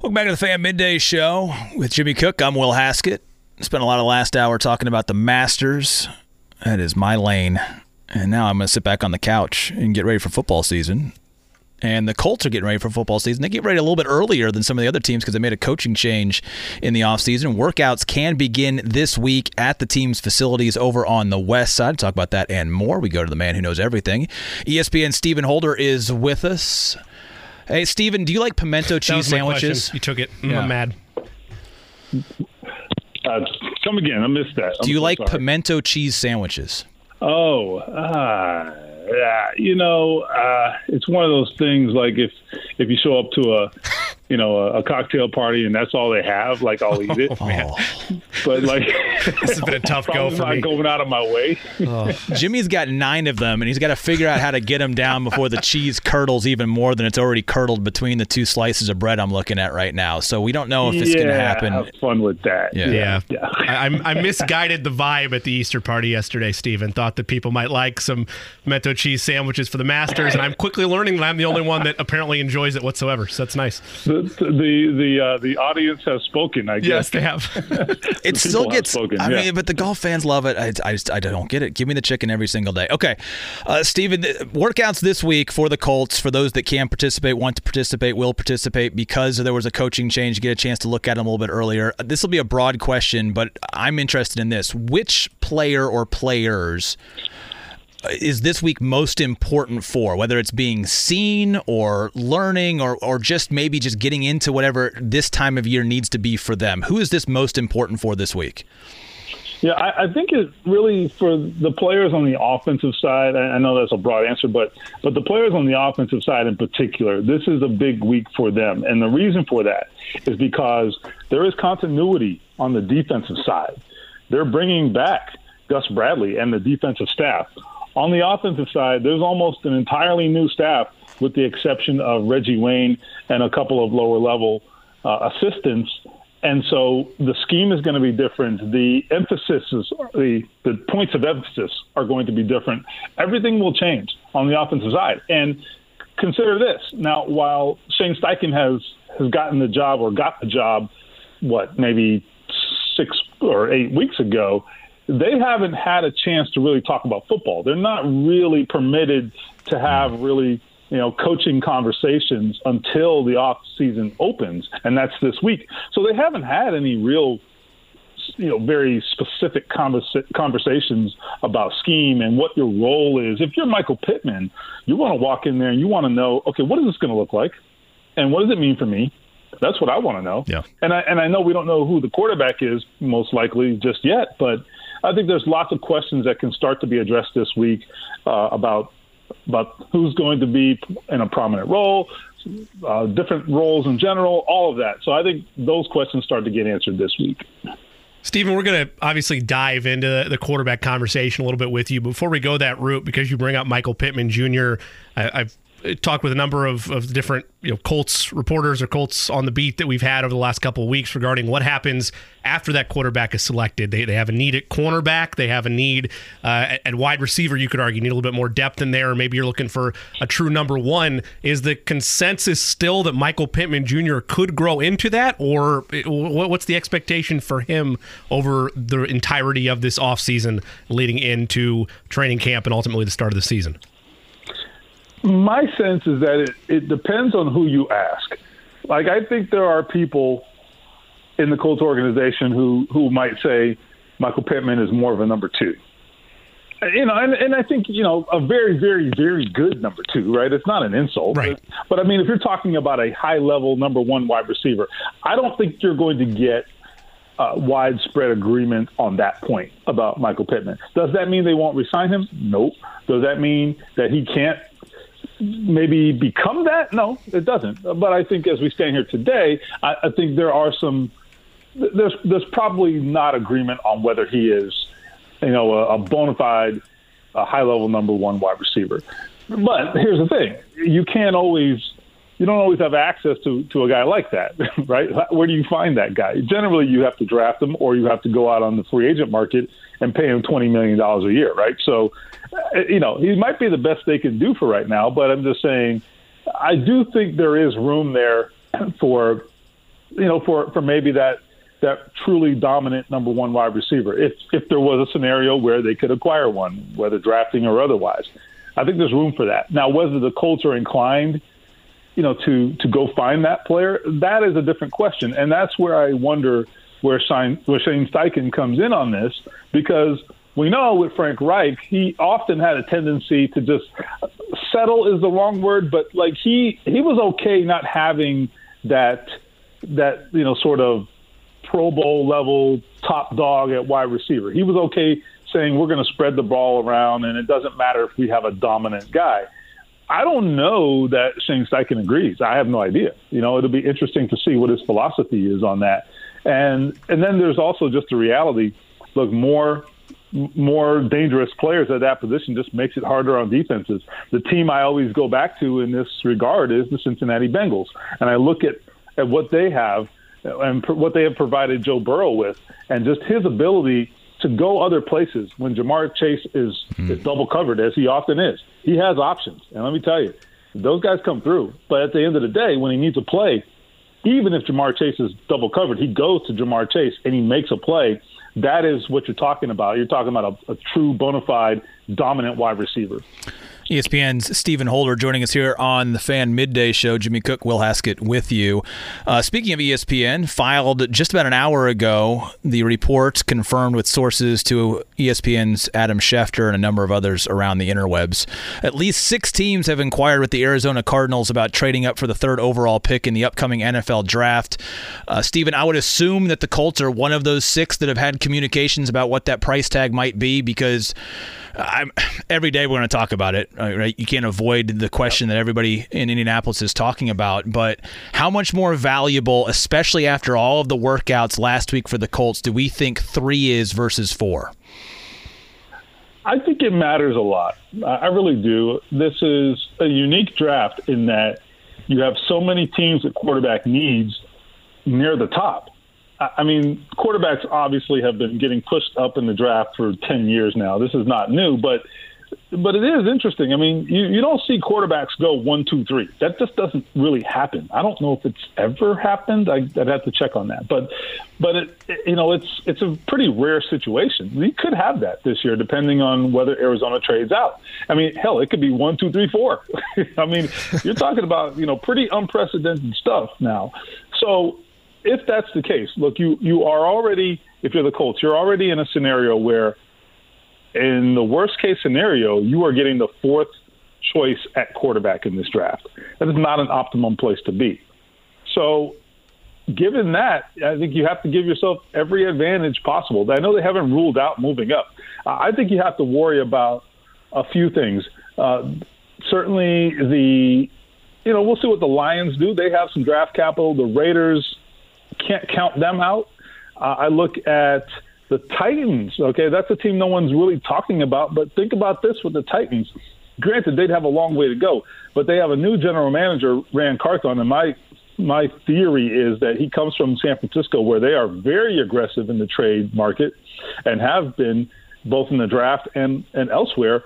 Welcome back to the Fan Midday Show with Jimmy Cook. I'm Will Haskett. Spent a lot of last hour talking about the Masters. That is my lane. And now I'm going to sit back on the couch and get ready for football season. And the Colts are getting ready for football season. They get ready a little bit earlier than some of the other teams because they made a coaching change in the offseason. Workouts can begin this week at the team's facilities over on the west side. Talk about that and more. We go to the man who knows everything. ESPN Stephen Holder is with us. Hey, Stephen, do you like pimento cheese sandwiches? You took it. Yeah. I'm mad. Uh, come again. I missed that. I'm do you so like sorry. pimento cheese sandwiches? Oh, uh, yeah. You know, uh, it's one of those things. Like if if you show up to a you know, a, a, cocktail party and that's all they have, like I'll eat it. Oh, but like, this has been a tough go for not me. Going out of my way. oh. Jimmy's got nine of them, and he's got to figure out how to get them down before the cheese curdles even more than it's already curdled between the two slices of bread I'm looking at right now. So we don't know if it's yeah, going to happen. Have fun with that. Yeah, yeah. yeah. I, I, misguided the vibe at the Easter party yesterday, Stephen. Thought that people might like some pimento cheese sandwiches for the Masters, and I'm quickly learning that I'm the only one that apparently enjoys it whatsoever. So that's nice. The, the the uh, the audience has spoken. I guess. Yes, they have. it still gets. Spoken, I yeah. mean, but the golf fans love it. I, I just I don't get it. Give me the chicken every single day. Okay, uh, Stephen, workouts this week for the Colts. For those that can participate, want to participate, will participate because there was a coaching change. Get a chance to look at them a little bit earlier. This will be a broad question, but I'm interested in this. Which player or players? Is this week most important for whether it's being seen or learning or or just maybe just getting into whatever this time of year needs to be for them who is this most important for this week yeah, I, I think it really for the players on the offensive side. I know that's a broad answer, but but the players on the offensive side in particular, this is a big week for them, and the reason for that is because there is continuity on the defensive side. They're bringing back Gus Bradley and the defensive staff on the offensive side, there's almost an entirely new staff, with the exception of Reggie Wayne and a couple of lower level uh, assistants. And so the scheme is going to be different. The emphasis is the the points of emphasis are going to be different. Everything will change on the offensive side. And consider this now: while Shane Steichen has has gotten the job or got the job, what maybe six or eight weeks ago, they haven't had a chance to really talk about football. They're not really permitted to have really you know coaching conversations until the off season opens, and that's this week. So they haven't had any real you know very specific conversa- conversations about scheme and what your role is. If you're Michael Pittman, you want to walk in there and you want to know, okay, what is this going to look like, and what does it mean for me? That's what I want to know. Yeah. And I and I know we don't know who the quarterback is most likely just yet, but I think there's lots of questions that can start to be addressed this week uh, about about who's going to be in a prominent role, uh, different roles in general, all of that. So I think those questions start to get answered this week. Stephen, we're going to obviously dive into the quarterback conversation a little bit with you. Before we go that route, because you bring up Michael Pittman Jr., I, I've talked with a number of, of different you know Colts reporters or Colts on the beat that we've had over the last couple of weeks regarding what happens after that quarterback is selected. They, they have a need at cornerback. They have a need uh, at, wide receiver. You could argue you need a little bit more depth in there. Maybe you're looking for a true number one. Is the consensus still that Michael Pittman Jr. could grow into that, or what's the expectation for him over the entirety of this offseason leading into training camp and ultimately the start of the season? My sense is that it, it depends on who you ask. Like, I think there are people in the Colts organization who, who might say Michael Pittman is more of a number two. You know, and, and I think, you know, a very, very, very good number two, right? It's not an insult. Right. But, but I mean, if you're talking about a high level number one wide receiver, I don't think you're going to get uh, widespread agreement on that point about Michael Pittman. Does that mean they won't resign him? Nope. Does that mean that he can't maybe become that? No, it doesn't. But I think as we stand here today, I, I think there are some there's there's probably not agreement on whether he is, you know, a, a bona fide, a high level number one wide receiver. But here's the thing: you can't always, you don't always have access to to a guy like that, right? Where do you find that guy? Generally, you have to draft him, or you have to go out on the free agent market and pay him twenty million dollars a year, right? So, Uh, you know, he might be the best they can do for right now. But I'm just saying, I do think there is room there for, you know, for for maybe that that truly dominant number one wide receiver. If if there was a scenario where they could acquire one, whether drafting or otherwise, I think there's room for that. Now, whether the Colts are inclined, you know, to to go find that player, that is a different question, and that's where I wonder where Shane, where Shane Steichen comes in on this because we know with Frank Reich, he often had a tendency to just settle is the wrong word, but like he he was okay not having that that you know sort of Pro Bowl level top dog at wide receiver. He was okay saying we're going to spread the ball around and it doesn't matter if we have a dominant guy. I don't know that Shane Steichen agrees. I have no idea. You know, it'll be interesting to see what his philosophy is on that. And and then there's also just the reality. Look, more more dangerous players at that position just makes it harder on defenses. The team I always go back to in this regard is the Cincinnati Bengals, and I look at at what they have and what they have provided Joe Burrow with, and just his ability to go other places when Ja'Marr Chase is, mm. is double covered, as he often is. He has options, and let me tell you, those guys come through. But at the end of the day, when he needs a play, even if Ja'Marr Chase is double covered, he goes to Ja'Marr Chase and he makes a play. That is what you're talking about. You're talking about a, a true bona fide dominant wide receiver. ESPN's Stephen Holder joining us here on the Fan Midday Show. Jimmy Cook, Will Haskett with you. Uh, speaking of ESPN, filed just about an hour ago the report confirmed with sources to ESPN's Adam Schefter and a number of others around the interwebs. At least six teams have inquired with the Arizona Cardinals about trading up for the third overall pick in the upcoming NFL draft. Uh, Stephen, I would assume that the Colts are one of those six that have had communications about what that price tag might be because I'm, every day we're going to talk about it, uh, right? You can't avoid the question that everybody in Indianapolis is talking about. But how much more valuable, especially after all of the workouts last week for the Colts, do we think three is versus four? I think it matters a lot. I really do. This is a unique draft in that you have so many teams that quarterback needs near the top. I mean, quarterbacks obviously have been getting pushed up in the draft for 10 years now. This is not new, but but it is interesting. I mean, you, you don't see quarterbacks go one, two, three. That just doesn't really happen. I don't know if it's ever happened. I, would have to check on that. But but it, you know, it's it's a pretty rare situation. We could have that this year, depending on whether Arizona trades out. I mean, hell, it could be one, two, three, four. I mean, you're talking about you know pretty unprecedented stuff now. So if that's the case, look, you you are already, if you're the Colts, you're already in a scenario where, in the worst case scenario, you are getting the fourth choice at quarterback in this draft. That is not an optimum place to be. So, given that, I think you have to give yourself every advantage possible. I know they haven't ruled out moving up. I think you have to worry about a few things. Uh, certainly, the you know, we'll see what the Lions do. They have some draft capital. The Raiders can't count them out. Uh, I look at the Titans. Okay, that's a team no one's really talking about. But think about this with the Titans. Granted, they'd have a long way to go, but they have a new general manager, Ran Carthon, and my my theory is that he comes from San Francisco, where they are very aggressive in the trade market and have been both in the draft and and elsewhere.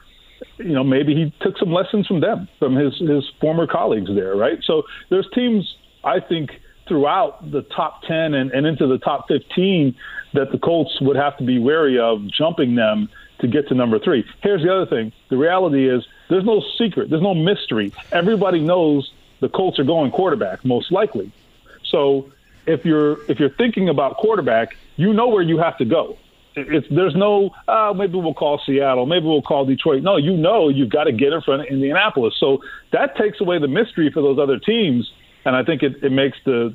You know, maybe he took some lessons from them, from his his former colleagues there, right? So there's teams I think throughout the top 10 and, and into the top 15 that the Colts would have to be wary of jumping them to get to number three. Here's the other thing the reality is there's no secret, there's no mystery. Everybody knows the Colts are going quarterback, most likely. So if you're if you're thinking about quarterback, you know where you have to go. It's there's no uh, maybe we'll call Seattle, maybe we'll call Detroit. No, you know you've got to get in front of Indianapolis. So that takes away the mystery for those other teams and I think it, it makes the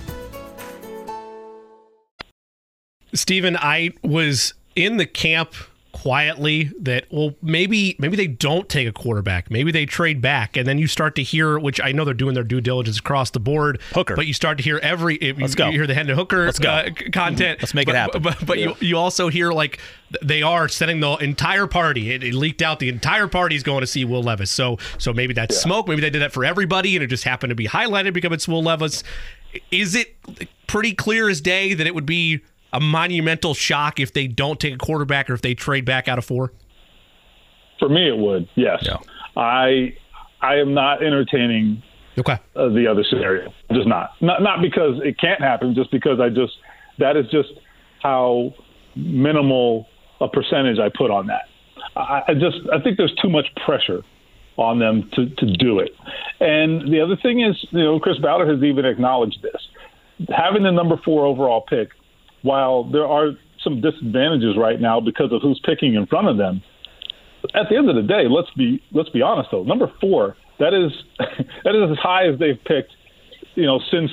Stephen, I was in the camp quietly that well maybe maybe they don't take a quarterback. Maybe they trade back. And then you start to hear which I know they're doing their due diligence across the board hooker. but you start to hear every Let's you, go. you hear the Hendon Hooker Let's go. Uh, content. Let's make but, it happen. but, but yeah. you, you also hear like they are setting the entire party. It, it, leaked out. The entire party is going to see Will Levis. So so maybe that's yeah. smoke. Maybe they did that for everybody and it just happened to be highlighted because it's Will Levis. Is it pretty clear as day that it would be a monumental shock if they don't take a quarterback or if they trade back out of four? For me, it would. Yes, yeah. I I am not entertaining okay. Uh, the other scenario. Just not. Not not because it can't happen. Just because I just that is just how minimal a percentage I put on that. I, I just I think there's too much pressure on them to to do it. And the other thing is, you know, Chris Ballard has even acknowledged this. Having the number four overall pick while there are some disadvantages right now because of who's picking in front of them, at the end of the day, let's be let's be honest though. Number four, that is that is as high as they've picked, you know, since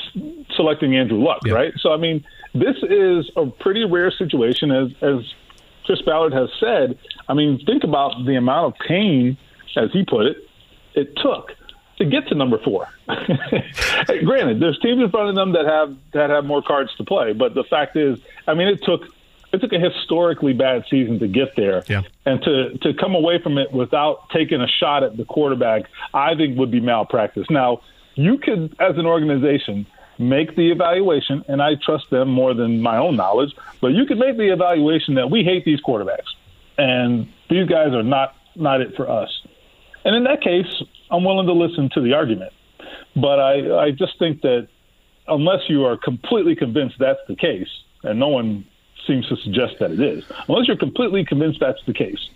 selecting Andrew Luck, yeah. right? So I mean, this is a pretty rare situation, as as Chris Ballard has said. I mean, think about the amount of pain, as he put it, it took to get to number four. Granted, there's teams in front of them that have that have more cards to play, but the fact is, I mean, it took it took a historically bad season to get there, yeah. and to to come away from it without taking a shot at the quarterback, I think would be malpractice. Now, you could, as an organization, make the evaluation, and I trust them more than my own knowledge, but you could make the evaluation that we hate these quarterbacks, and these guys are not not it for us. And in that case, I'm willing to listen to the argument. But I, I just think that unless you are completely convinced that's the case, and no one seems to suggest that it is, unless you're completely convinced that's the case,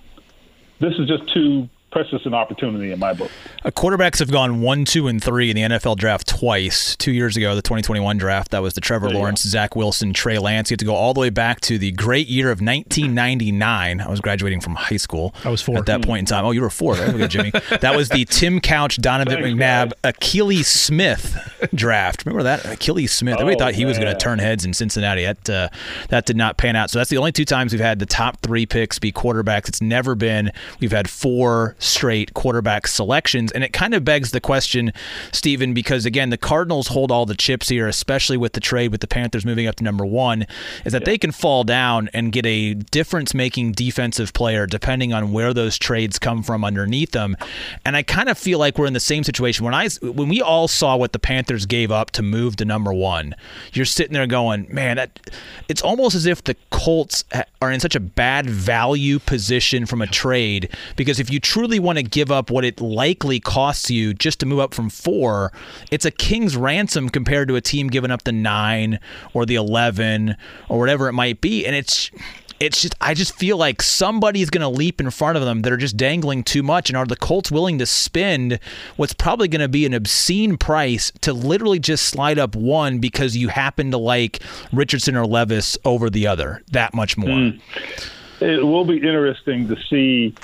this is just too precious an opportunity in my book. Uh, quarterbacks have gone one, two, and three in the NFL draft twice. Two years ago, the 2021 draft, that was the Trevor there Lawrence, Zach Wilson, Trey Lance. You have to go all the way back to the great year of 1999. I was graduating from high school. I was four at that point in time. Oh, you were four. Right? Okay, Jimmy. that was the Tim Couch, Donovan Thanks, McNabb, Akili Smith draft. Remember that Akili Smith? Everybody oh, thought he man. was going to turn heads in Cincinnati. That uh, that did not pan out. So that's the only two times we've had the top three picks be quarterbacks. It's never been. We've had four straight quarterback selections. And it kind of begs the question, Stephen, because again, the Cardinals hold all the chips here, especially with the trade with the Panthers moving up to number one, is that yeah. they can fall down and get a difference making defensive player depending on where those trades come from underneath them. And I kind of feel like we're in the same situation. When I when we all saw what the Panthers gave up to move to number one, you're sitting there going, man, that, it's almost as if the Colts are in such a bad value position from a trade because if you truly want to give up what it likely costs you just to move up from four, it's a king's ransom compared to a team giving up the nine or the 11 or whatever it might be. And it's it's just I just feel like somebody's going to leap in front of them that are just dangling too much and are the Colts willing to spend what's probably going to be an obscene price to literally just slide up one because you happen to like Richardson or Levis over the other that much more. Mm. It will be interesting to see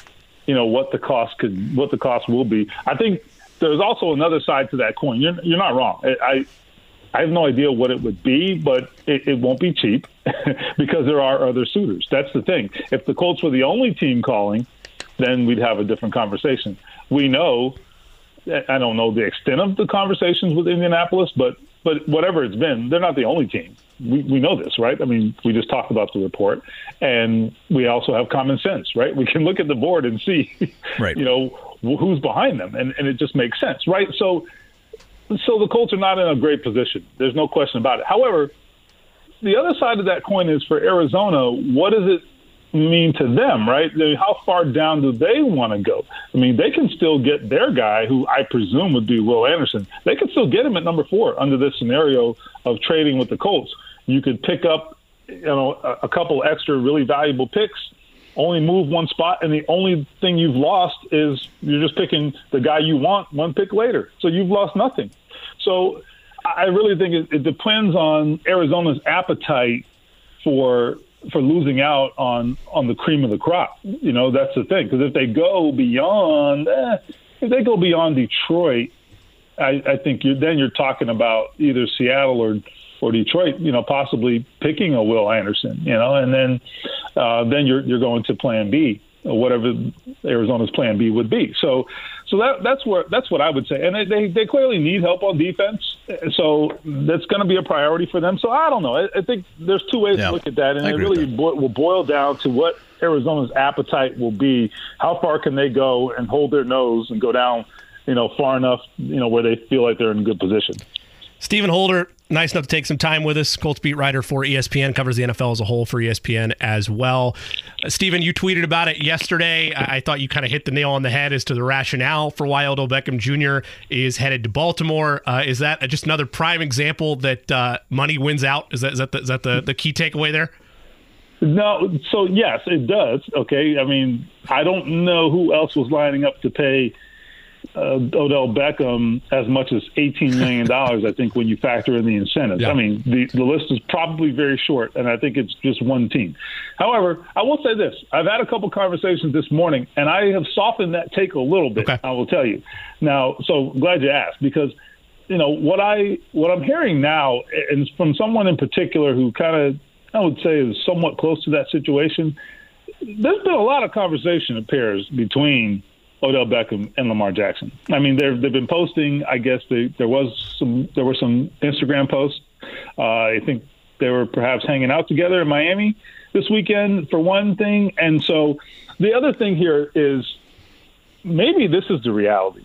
you know what the cost could what the cost will be. I think there's also another side to that coin. You're you're not wrong. I I have no idea what it would be, but it, it won't be cheap because there are other suitors. That's the thing. If the Colts were the only team calling, then we'd have a different conversation. We know I don't know the extent of the conversations with Indianapolis, but but whatever it's been, they're not the only team. We, we know this, right? I mean, we just talked about the report, and we also have common sense, right? We can look at the board and see, right. you know, who's behind them, and, and it just makes sense, right? So, so the Colts are not in a great position. There's no question about it. However, the other side of that coin is for Arizona. What does it mean to them, right? How far down do they want to go? I mean, they can still get their guy, who I presume would be Will Anderson. They could still get him at number four under this scenario of trading with the Colts. You could pick up, you know, a, a couple extra really valuable picks, only move one spot, and the only thing you've lost is you're just picking the guy you want one pick later. So you've lost nothing. So I really think it, it depends on Arizona's appetite for for losing out on on the cream of the crop. You know, that's the thing. Because if they go beyond, eh, if they go beyond Detroit, I, I think you're, then you're talking about either Seattle or or Detroit. You know, possibly picking a Will Anderson. You know, and then uh, then you're you're going to Plan B whatever Arizona's plan B would be. So, so that that's where that's what I would say. And they they clearly need help on defense, so that's going to be a priority for them. So I don't know. I, I think there's two ways yeah, to look at that, and it really bo- will boil down to what Arizona's appetite will be. How far can they go and hold their nose and go down, you know, far enough, you know, where they feel like they're in a good position. Stephen Holder, nice enough to take some time with us. Colts beat writer for ESPN, covers the NFL as a whole for ESPN as well. Uh, Stephen, you tweeted about it yesterday. I, I thought you kind of hit the nail on the head as to the rationale for why Odell Beckham Jr. is headed to Baltimore. Uh, is that just another prime example that uh, money wins out? Is that is that the, is that the, the key takeaway there? No, so yes, it does. Okay, I mean, I don't know who else was lining up to pay Uh, Odell Beckham as much as $18 million, I think, when you factor in the incentives. Yeah. I mean, the, the list is probably very short, and I think it's just one team. However, I will say this I've had a couple conversations this morning, and I have softened that take a little bit, okay. I will tell you. Now, so glad you asked because you know what I what I'm hearing now, and from someone in particular who kind of I would say is somewhat close to that situation. There's been a lot of conversation appears between Odell Beckham and Lamar Jackson. I mean, they've they've been posting. I guess they, there was some there were some Instagram posts. Uh, I think they were perhaps hanging out together in Miami this weekend for one thing, and so the other thing here is maybe this is the reality.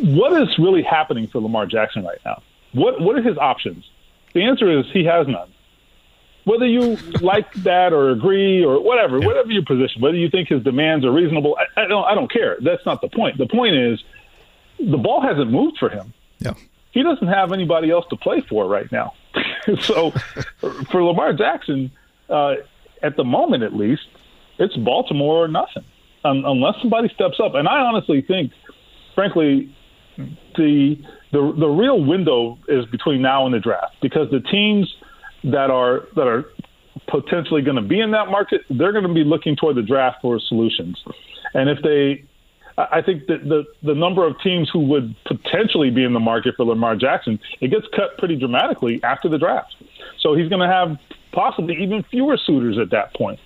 What is really happening for Lamar Jackson right now? What what are his options? The answer is he has none whether you like that or agree or whatever, yeah. whatever your position, whether you think his demands are reasonable, I, I, don't. I don't care. That's not the point. The point is, the ball hasn't moved for him. Yeah. He doesn't have anybody else to play for right now. so, for Lamar Jackson, uh, at the moment at least, it's Baltimore or nothing, um, unless somebody steps up. And I honestly think, frankly, the the the real window is between now and the draft because the teams that are that are potentially going to be in that market, they're going to be looking toward the draft for solutions. And if they, I think that the the number of teams who would potentially be in the market for Lamar Jackson, it gets cut pretty dramatically after the draft. So he's going to have possibly even fewer suitors at that point.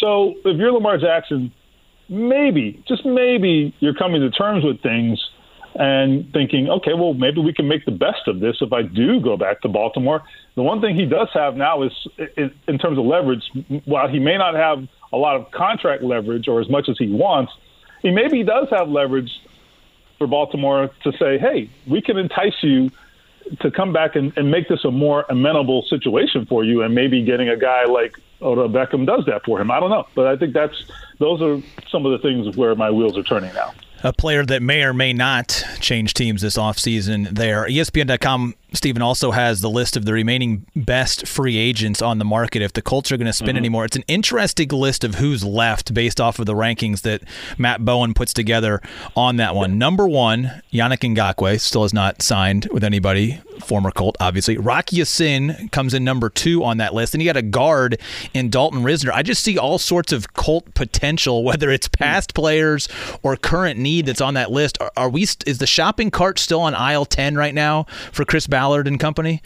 So if you're Lamar Jackson, maybe just maybe you're coming to terms with things and thinking, okay, well, maybe we can make the best of this if I do go back to Baltimore. The one thing he does have now is, in terms of leverage, while he may not have a lot of contract leverage or as much as he wants, he maybe does have leverage for Baltimore to say, hey, we can entice you to come back and, and make this a more amenable situation for you, and maybe getting a guy like Odell Beckham does that for him. I don't know, but I think that's those are some of the things where my wheels are turning now a player that may or may not change teams this offseason there. ESPN.com Stephen also has the list of the remaining best free agents on the market if the Colts are going to spend mm-hmm. anymore. It's an interesting list of who's left based off of the rankings that Matt Bowen puts together on that one. Number one, Yannick Ngakoue still has not signed with anybody, former Colt, obviously. Rock Ya-Sin comes in number two on that list. And you got a guard in Dalton Risner. I just see all sorts of Colt potential, whether it's past players or current need that's on that list. Are, are we? Is the shopping cart still on aisle 10 right now for Chris Ballard and company?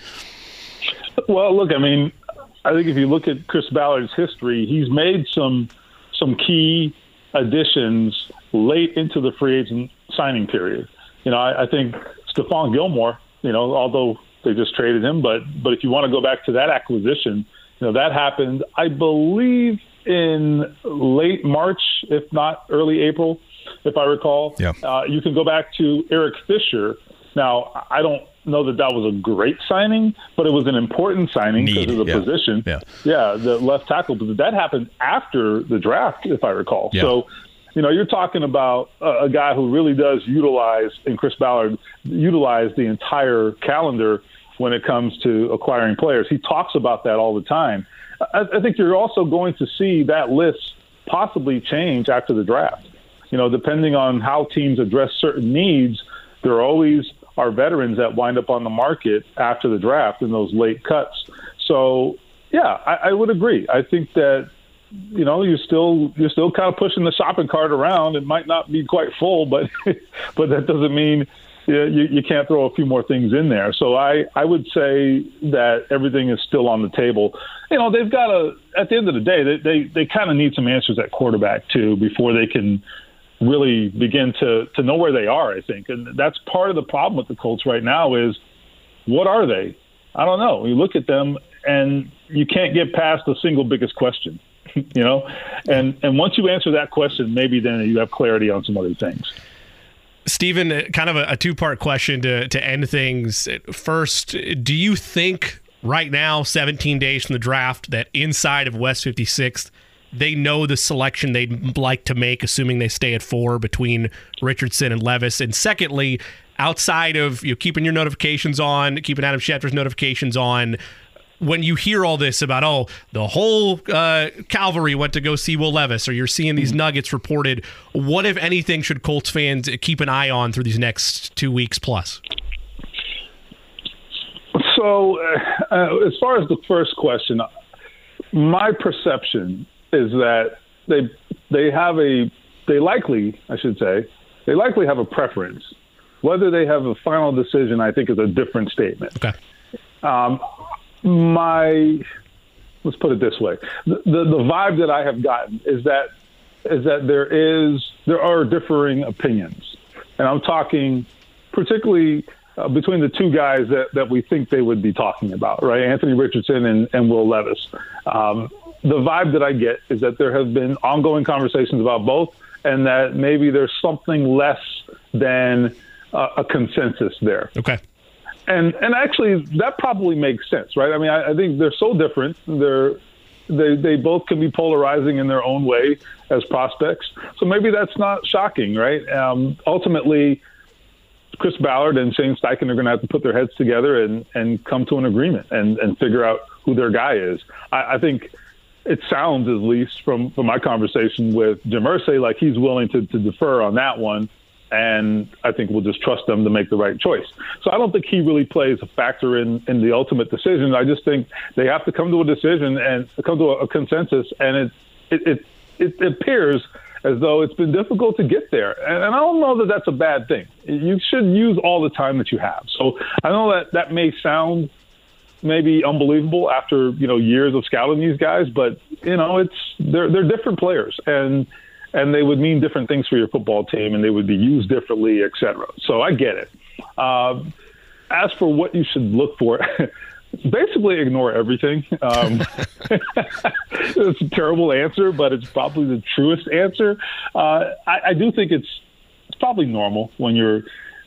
Well, look, I mean, I think if you look at Chris Ballard's history, he's made some some key additions late into the free agent signing period. You know, I, I think Stephon Gilmore, you know, although they just traded him, but but if you want to go back to that acquisition, you know, that happened, I believe, in late March, if not early April, if I recall. Yeah. Uh, you can go back to Eric Fisher. Now, I don't know that that was a great signing, but it was an important signing because of the yeah. position. Yeah. yeah, the left tackle. But that happened after the draft, if I recall. Yeah. So, you know, you're talking about a, a guy who really does utilize, and Chris Ballard utilize the entire calendar when it comes to acquiring players. He talks about that all the time. I, I think you're also going to see that list possibly change after the draft. You know, depending on how teams address certain needs, there are always are veterans that wind up on the market after the draft in those late cuts. So, yeah, I, I would agree. I think that you know you're still you're still kind of pushing the shopping cart around. It might not be quite full, but but that doesn't mean you, you can't throw a few more things in there. So I I would say that everything is still on the table. You know they've got a at the end of the day they they, they kind of need some answers at quarterback too before they can really begin to to know where they are. I think, and that's part of the problem with the Colts right now is what are they? I don't know. You look at them and you can't get past the single biggest question, you know, and and once you answer that question, maybe then you have clarity on some other things. Stephen, kind of a, a two part question to, to end things. First, do you think right now, 17 days from the draft, that inside of West 56th, they know the selection they'd like to make, assuming they stay at four between Richardson and Levis. And secondly, outside of you know, keeping your notifications on, keeping Adam Schefter's notifications on, when you hear all this about oh the whole uh, cavalry went to go see Will Levis, or you're seeing these nuggets reported, what if anything should Colts fans keep an eye on through these next two weeks plus? So, uh, uh as far as the first question, my perception is that they they have a they likely I should say they likely have a preference. Whether they have a final decision, I think, is a different statement. Okay. Um, my let's put it this way: the, the the vibe that I have gotten is that is that there is there are differing opinions, and I'm talking particularly uh, between the two guys that, that we think they would be talking about, right? Anthony Richardson and, and Will Levis. Um, the vibe that I get is that there have been ongoing conversations about both, and that maybe there's something less than uh, a consensus there. Okay. And and actually, that probably makes sense, right? I mean, I, I think they're so different. They're they they both can be polarizing in their own way as prospects. So maybe that's not shocking, right? Um, ultimately, Chris Ballard and Shane Steichen are going to have to put their heads together and and come to an agreement and and figure out who their guy is. I, I think it sounds, at least from, from my conversation with Jim like he's willing to, to defer on that one. And I think we'll just trust them to make the right choice. So I don't think he really plays a factor in, in the ultimate decision. I just think they have to come to a decision and come to a, a consensus. And it, it, it, it appears as though it's been difficult to get there. And, and I don't know that that's a bad thing. You should use all the time that you have. So I know that that may sound maybe unbelievable after you know years of scouting these guys, but you know it's they're they're different players and and they would mean different things for your football team and they would be used differently, et cetera. So I get it. Uh, as for what you should look for. basically ignore everything. Um, it's a terrible answer, but it's probably the truest answer. Uh, I, I do think it's it's probably normal when you're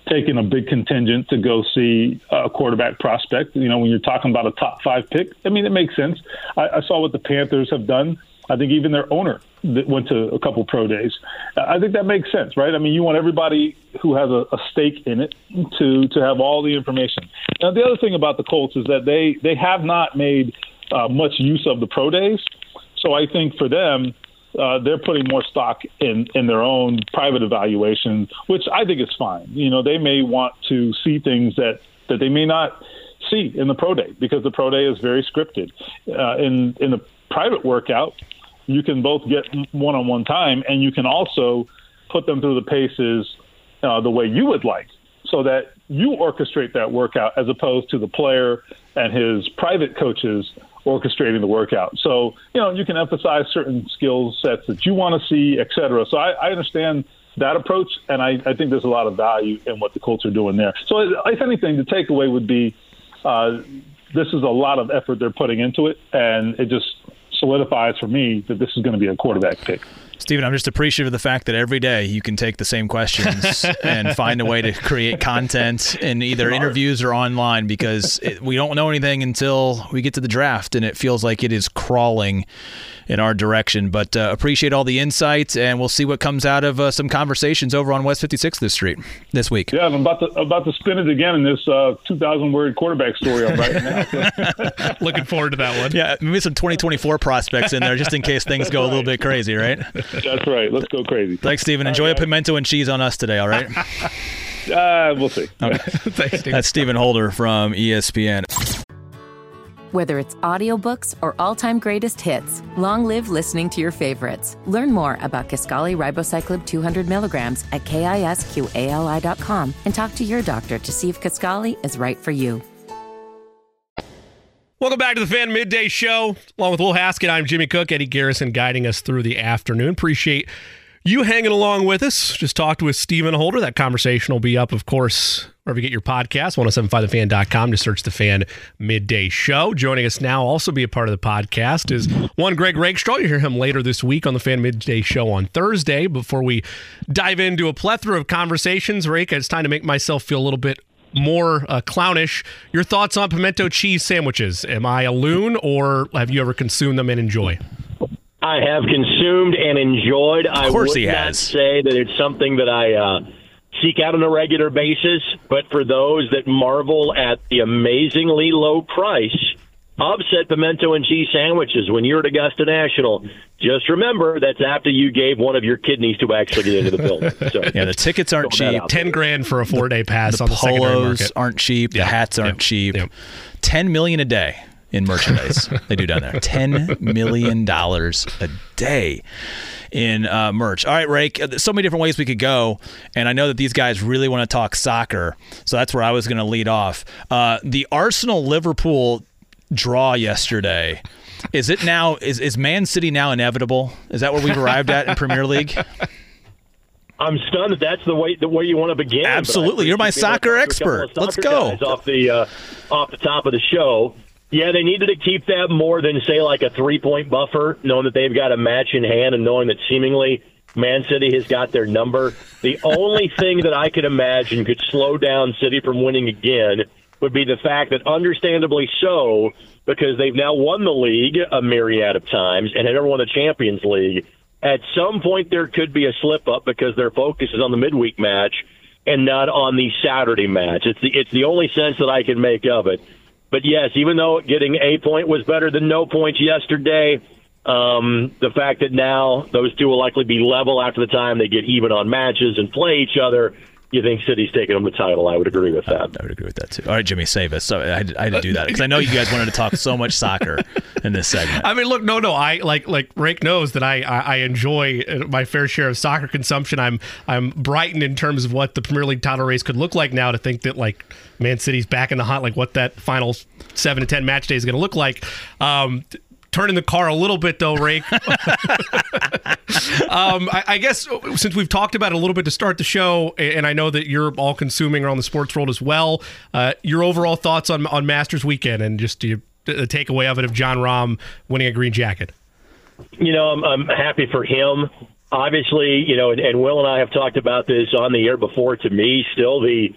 taking a big contingent to go see a quarterback prospect. You know, when you're talking about a top five pick, I mean, it makes sense. I, I saw what the Panthers have done. I think even their owner that went to a couple pro days. I think that makes sense, right? I mean, you want everybody who has a, a stake in it to to have all the information. Now, the other thing about the Colts is that they they have not made uh, much use of the pro days. So I think for them, uh, they're putting more stock in in their own private evaluation, which I think is fine. You know, they may want to see things that that they may not see in the pro day because the pro day is very scripted. Uh, in in the private workout, you can both get one on one time, and you can also put them through the paces uh, the way you would like, so that you orchestrate that workout as opposed to the player and his private coaches orchestrating the workout. So, you know, you can emphasize certain skill sets that you want to see, et cetera. So I, I understand that approach, and I, I, think there's a lot of value in what the Colts are doing there. So, if anything, the takeaway would be uh, this is a lot of effort they're putting into it, and it just solidifies for me that this is going to be a quarterback pick. Stephen, I'm just appreciative of the fact that every day you can take the same questions and find a way to create content in either interviews or online because it, we don't know anything until we get to the draft and it feels like it is crawling in our direction. But uh, appreciate all the insights and we'll see what comes out of uh, some conversations over on West 56th this street this week. Yeah, I'm about to about to spin it again in this uh, 2,000 word quarterback story I'm writing now. Looking forward to that one. Yeah, maybe some 2024 prospects in there just in case things go a little bit crazy, right? That's right. Let's go crazy. Thanks, Stephen. Enjoy right, a pimento and cheese on us today, all right? Uh, we'll see. Okay. Thanks, That's Stephen Holder from ESPN. Whether it's audiobooks or all-time greatest hits, long live listening to your favorites. Learn more about Kisqali Ribociclib 200 milligrams at kisqali.com and talk to your doctor to see if Kisqali is right for you. Welcome back to the Fan Midday Show. Along with Will Haskett, I'm Jimmy Cook. Eddie Garrison guiding us through the afternoon. Appreciate you hanging along with us. Just talked with Stephen Holder. That conversation will be up, of course, wherever you get your podcast, 1075thefan.com to search the Fan Midday Show. Joining us now, also be a part of the podcast, is one Greg Rakestraw. You hear him later this week on the Fan Midday Show on Thursday. Before we dive into a plethora of conversations, Rake, it's time to make myself feel a little bit more uh, clownish. Your thoughts on pimento cheese sandwiches? Am I a loon, or have you ever consumed them and enjoy? I have consumed and enjoyed. Of course, I would he not has. say that it's something that I uh, seek out on a regular basis, but for those that marvel at the amazingly low price of said pimento and cheese sandwiches when you're at Augusta National, just remember that's after you gave one of your kidneys to actually get into the building. So yeah, the tickets aren't cheap. Ten grand for a four day pass. The, on the polos aren't cheap. The hats aren't cheap. Ten million a day in merchandise they do down there. Ten million dollars a day in uh, merch. All right, Rake. Uh, so many different ways we could go, and I know that these guys really want to talk soccer, so that's where I was going to lead off. Uh, the Arsenal Liverpool draw yesterday. Is it now? Is is Man City now inevitable? Is that where we've arrived at in Premier League? I'm stunned that that's the way the way you want to begin. Absolutely, you're my soccer expert. Soccer Let's go off the uh, off the top of the show. Yeah, they needed to keep that more than say like a three point buffer, knowing that they've got a match in hand and knowing that seemingly Man City has got their number. The only thing that I could imagine could slow down City from winning again would be the fact that, understandably so, because they've now won the league a myriad of times and have never won the Champions League. At some point, there could be a slip up because their focus is on the midweek match and not on the Saturday match. It's the it's the only sense that I can make of it. But yes, even though getting a point was better than no points yesterday, um, the fact that now those two will likely be level after the time they get even on matches and play each other you think City's taking them the title. I would agree with that. I would agree with that too. All right, Jimmy, save us. So I had, I had to do that because I know you guys wanted to talk so much soccer in this segment. I mean, look, no, no. I like like Rake knows that I, I, I enjoy my fair share of soccer consumption. I'm I'm brightened in terms of what the Premier League title race could look like now. To think that like Man City's back in the hunt, like what that final seven to ten match day is going to look like. Um, turning the car a little bit though, Rake. um, I, I, guess since we've talked about it a little bit to start the show, and I know that you're all consuming around the sports world as well, uh, your overall thoughts on on Masters weekend and just the, the takeaway of it of Jon Rahm winning a green jacket. You know, I'm, I'm happy for him. Obviously, you know, and, and Will and I have talked about this on the air before. To me, still the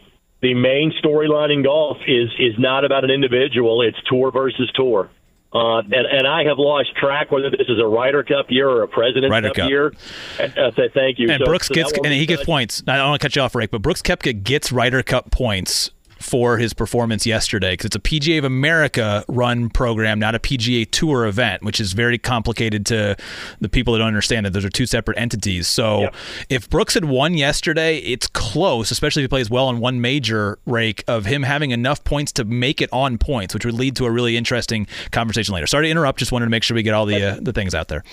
the main storyline in golf is is not about an individual; it's tour versus tour. Uh, and, and I have lost track whether this is a Ryder Cup year or a President's Ryder Cup, Cup. year. Uh, thank you. And so, Brooks so gets and he gets points. I don't want to cut you off, Rick, but Brooks Koepka gets Ryder Cup points for his performance yesterday because it's a PGA of America run program, not a PGA Tour event, which is very complicated to the people that don't understand it. Those are two separate entities. So yep. if Brooks had won yesterday, it's close, especially if he plays well on one major rake of him having enough points to make it on points, which would lead to a really interesting conversation later. Sorry to interrupt. Just wanted to make sure we get all the uh, the things out there.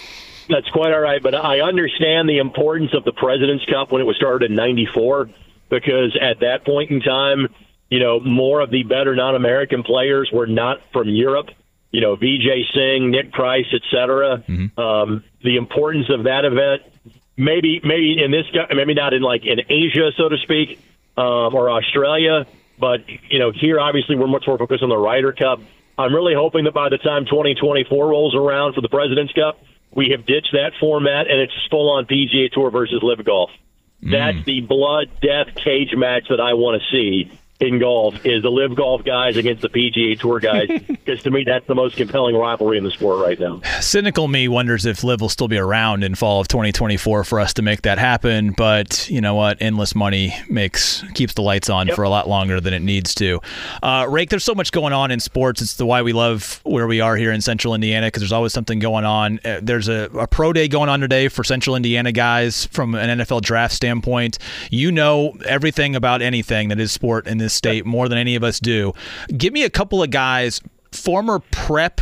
That's quite all right, but I understand the importance of the President's Cup when it was started in '94 because at that point in time you know, more of the better non-American players were not from Europe. You know, Vijay Singh, Nick Price, etc. Mm-hmm. Um, the importance of that event, maybe, maybe in this, maybe not in like in Asia, so to speak, um, or Australia, but you know, here obviously we're much more focused on the Ryder Cup. I'm really hoping that by the time 2024 rolls around for the President's Cup, we have ditched that format and it's full on PGA Tour versus LIV Golf. Mm. That's the blood, death, cage match that I want to see in golf is the LIV golf guys against the PGA Tour guys because to me that's the most compelling rivalry in the sport right now. Cynical me wonders if LIV will still be around in fall of 2024 for us to make that happen, but you know what? Endless money makes keeps the lights on yep. for a lot longer than it needs to. Uh, Rake, there's so much going on in sports. It's the why we love where we are here in Central Indiana because there's always something going on. Uh, there's a, a pro day going on today for Central Indiana guys from an NFL draft standpoint. You know everything about anything that is sport in this state more than any of us do. Give me a couple of guys, former prep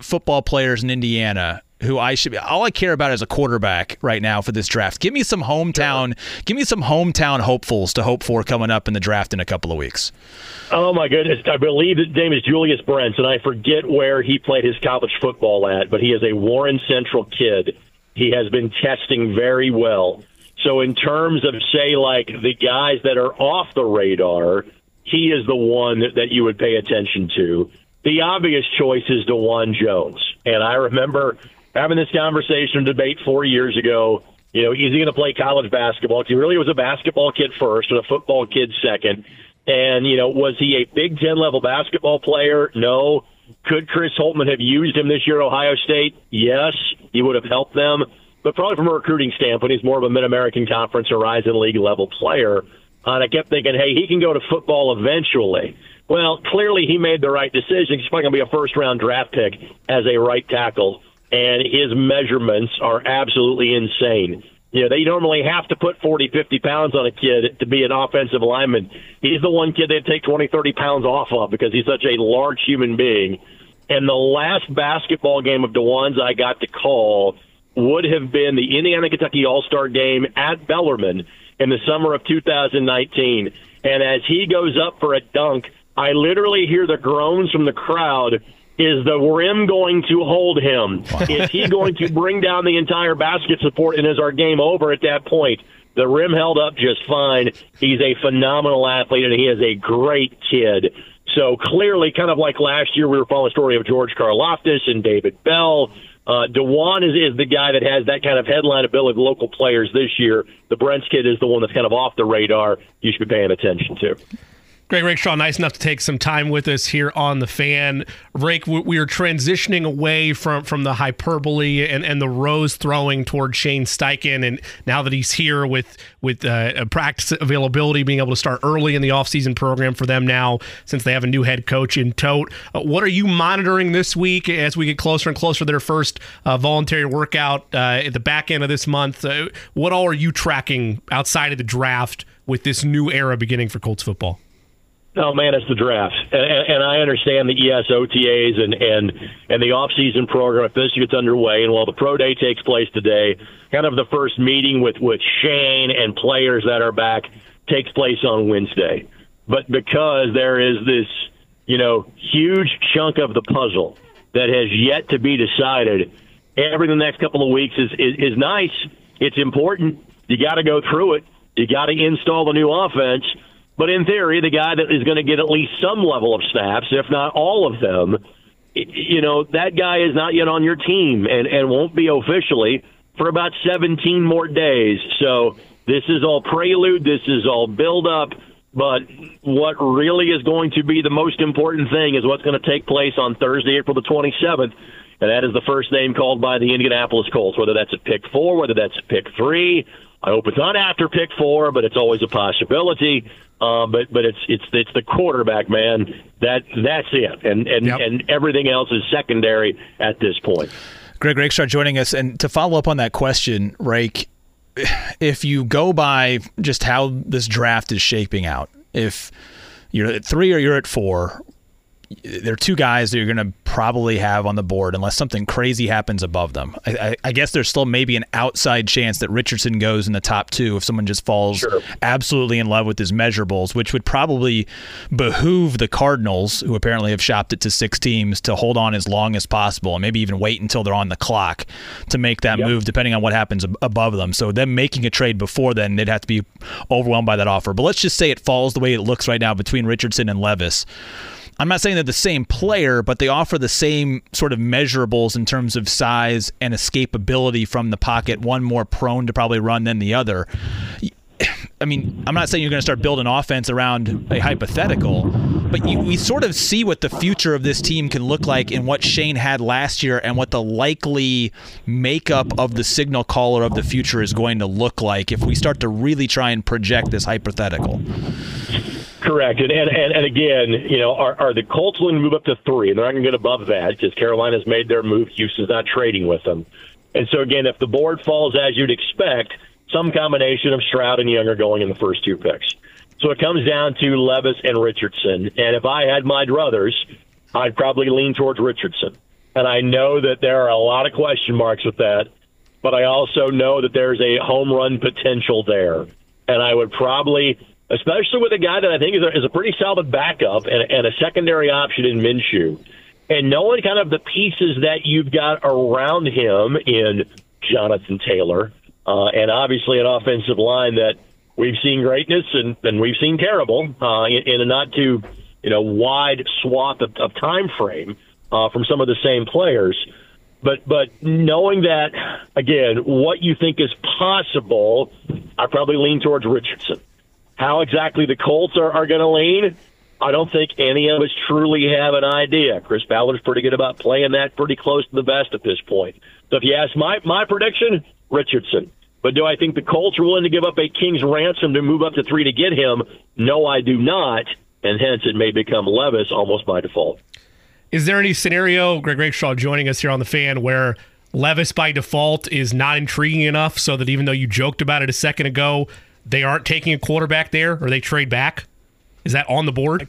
football players in Indiana who I should be all I care about is a quarterback right now for this draft. Give me some hometown give me some hometown hopefuls to hope for coming up in the draft in a couple of weeks. Oh my goodness. I believe his name is Julius Brents and I forget where he played his college football at, but he is a Warren Central kid. He has been testing very well. So in terms of say like the guys that are off the radar, he is the one that, that you would pay attention to. The obvious choice is Dawand Jones. And I remember having this conversation debate four years ago. You know, is he going to play college basketball? Because he really was a basketball kid first and a football kid second. And, you know, was he a Big Ten level basketball player? No. Could Chris Holtmann have used him this year at Ohio State? Yes. He would have helped them. But probably from a recruiting standpoint, he's more of a Mid American Conference or Horizon League level player. And I kept thinking, hey, he can go to football eventually. Well, clearly he made the right decision. He's probably going to be a first round draft pick as a right tackle, and his measurements are absolutely insane. You know, they normally have to put 40, 50 pounds on a kid to be an offensive lineman. He's the one kid they'd take 20, 30 pounds off of because he's such a large human being. And the last basketball game of Dawand's I got to call would have been the Indiana Kentucky All Star game at Bellarmine in the summer of 2019. And as he goes up for a dunk, I literally hear the groans from the crowd. Is the rim going to hold him? is he going to bring down the entire basket support? And is our game over at that point? The rim held up just fine. He's a phenomenal athlete, and he is a great kid. So clearly, kind of like last year, we were following the story of George Karlaftis and David Bell. Uh, Dawand is, is the guy that has that kind of headline ability with local players this year. The Brents kid is the one that's kind of off the radar. You should be paying attention to. Greg Rakestraw, nice enough to take some time with us here on the fan. Rake, we are transitioning away from, from the hyperbole and, and the rose throwing toward Shane Steichen. And now that he's here with with uh, practice availability, being able to start early in the offseason program for them now, since they have a new head coach in tote. Uh, what are you monitoring this week as we get closer and closer to their first uh, voluntary workout uh, at the back end of this month? Uh, what all are you tracking outside of the draft with this new era beginning for Colts football? Oh man, it's the draft, and, and I understand the ES OTAs and and and the off-season program if this gets underway, and while the pro day takes place today, kind of the first meeting with with Shane and players that are back takes place on Wednesday. But because there is this, you know, huge chunk of the puzzle that has yet to be decided, every the next couple of weeks is is, is nice. It's important. You got to go through it. You got to install the new offense but in theory, the guy that is going to get at least some level of snaps, if not all of them, you know, that guy is not yet on your team and, and won't be officially for about 17 more days. So this is all prelude. This is all build up. But what really is going to be the most important thing is what's going to take place on Thursday, April the 27th. And that is the first name called by the Indianapolis Colts, whether that's at pick four, whether that's at pick three. I hope it's not after pick four, but it's always a possibility. Uh, but but it's it's it's the quarterback, man. That that's it, and and yep. and everything else is secondary at this point. Greg Rakestraw joining us, and to follow up on that question, Rake, if you go by just how this draft is shaping out, if you're at three or you're at four, there are two guys that you're going to probably have on the board unless something crazy happens above them. I, I, I, guess there's still maybe an outside chance that Richardson goes in the top two if someone just falls sure. absolutely in love with his measurables, which would probably behoove the Cardinals, who apparently have shopped it to six teams, to hold on as long as possible and maybe even wait until they're on the clock to make that yep. move, depending on what happens above them. So them making a trade before then, they'd have to be overwhelmed by that offer. But let's just say it falls the way it looks right now between Richardson and Levis. I'm not saying they're the same player, but they offer the same sort of measurables in terms of size and escapability from the pocket, one more prone to probably run than the other. I mean, I'm not saying you're going to start building offense around a hypothetical, but you, we sort of see what the future of this team can look like in what Shane had last year and what the likely makeup of the signal caller of the future is going to look like if we start to really try and project this hypothetical. Correct. And, and, and, again, you know, are, are the Colts willing to move up to three? And they're not going to get above that because Carolina's made their move. Houston's not trading with them. And so, again, if the board falls as you'd expect, some combination of Stroud and Young are going in the first two picks. So it comes down to Levis and Richardson. And if I had my druthers, I'd probably lean towards Richardson. And I know that there are a lot of question marks with that, but I also know that there's a home run potential there. And I would probably, especially with a guy that I think is a, is a pretty solid backup and, and a secondary option in Minshew, and knowing kind of the pieces that you've got around him in Jonathan Taylor, uh, and obviously an offensive line that we've seen greatness and, and we've seen terrible uh, in, in a not too you know wide swath of, of time frame uh, from some of the same players. But but knowing that again, what you think is possible, I probably lean towards Richardson. How exactly the Colts are, are going to lean, I don't think any of us truly have an idea. Chris Ballard's pretty good about playing that pretty close to the best at this point. So if you ask my my prediction, Richardson. But do I think the Colts are willing to give up a king's ransom to move up to three to get him? No, I do not, and hence it may become Levis almost by default. Is there any scenario, Greg Rakestraw joining us here on the fan, where Levis by default is not intriguing enough so that even though you joked about it a second ago, they aren't taking a quarterback there or they trade back? Is that on the board?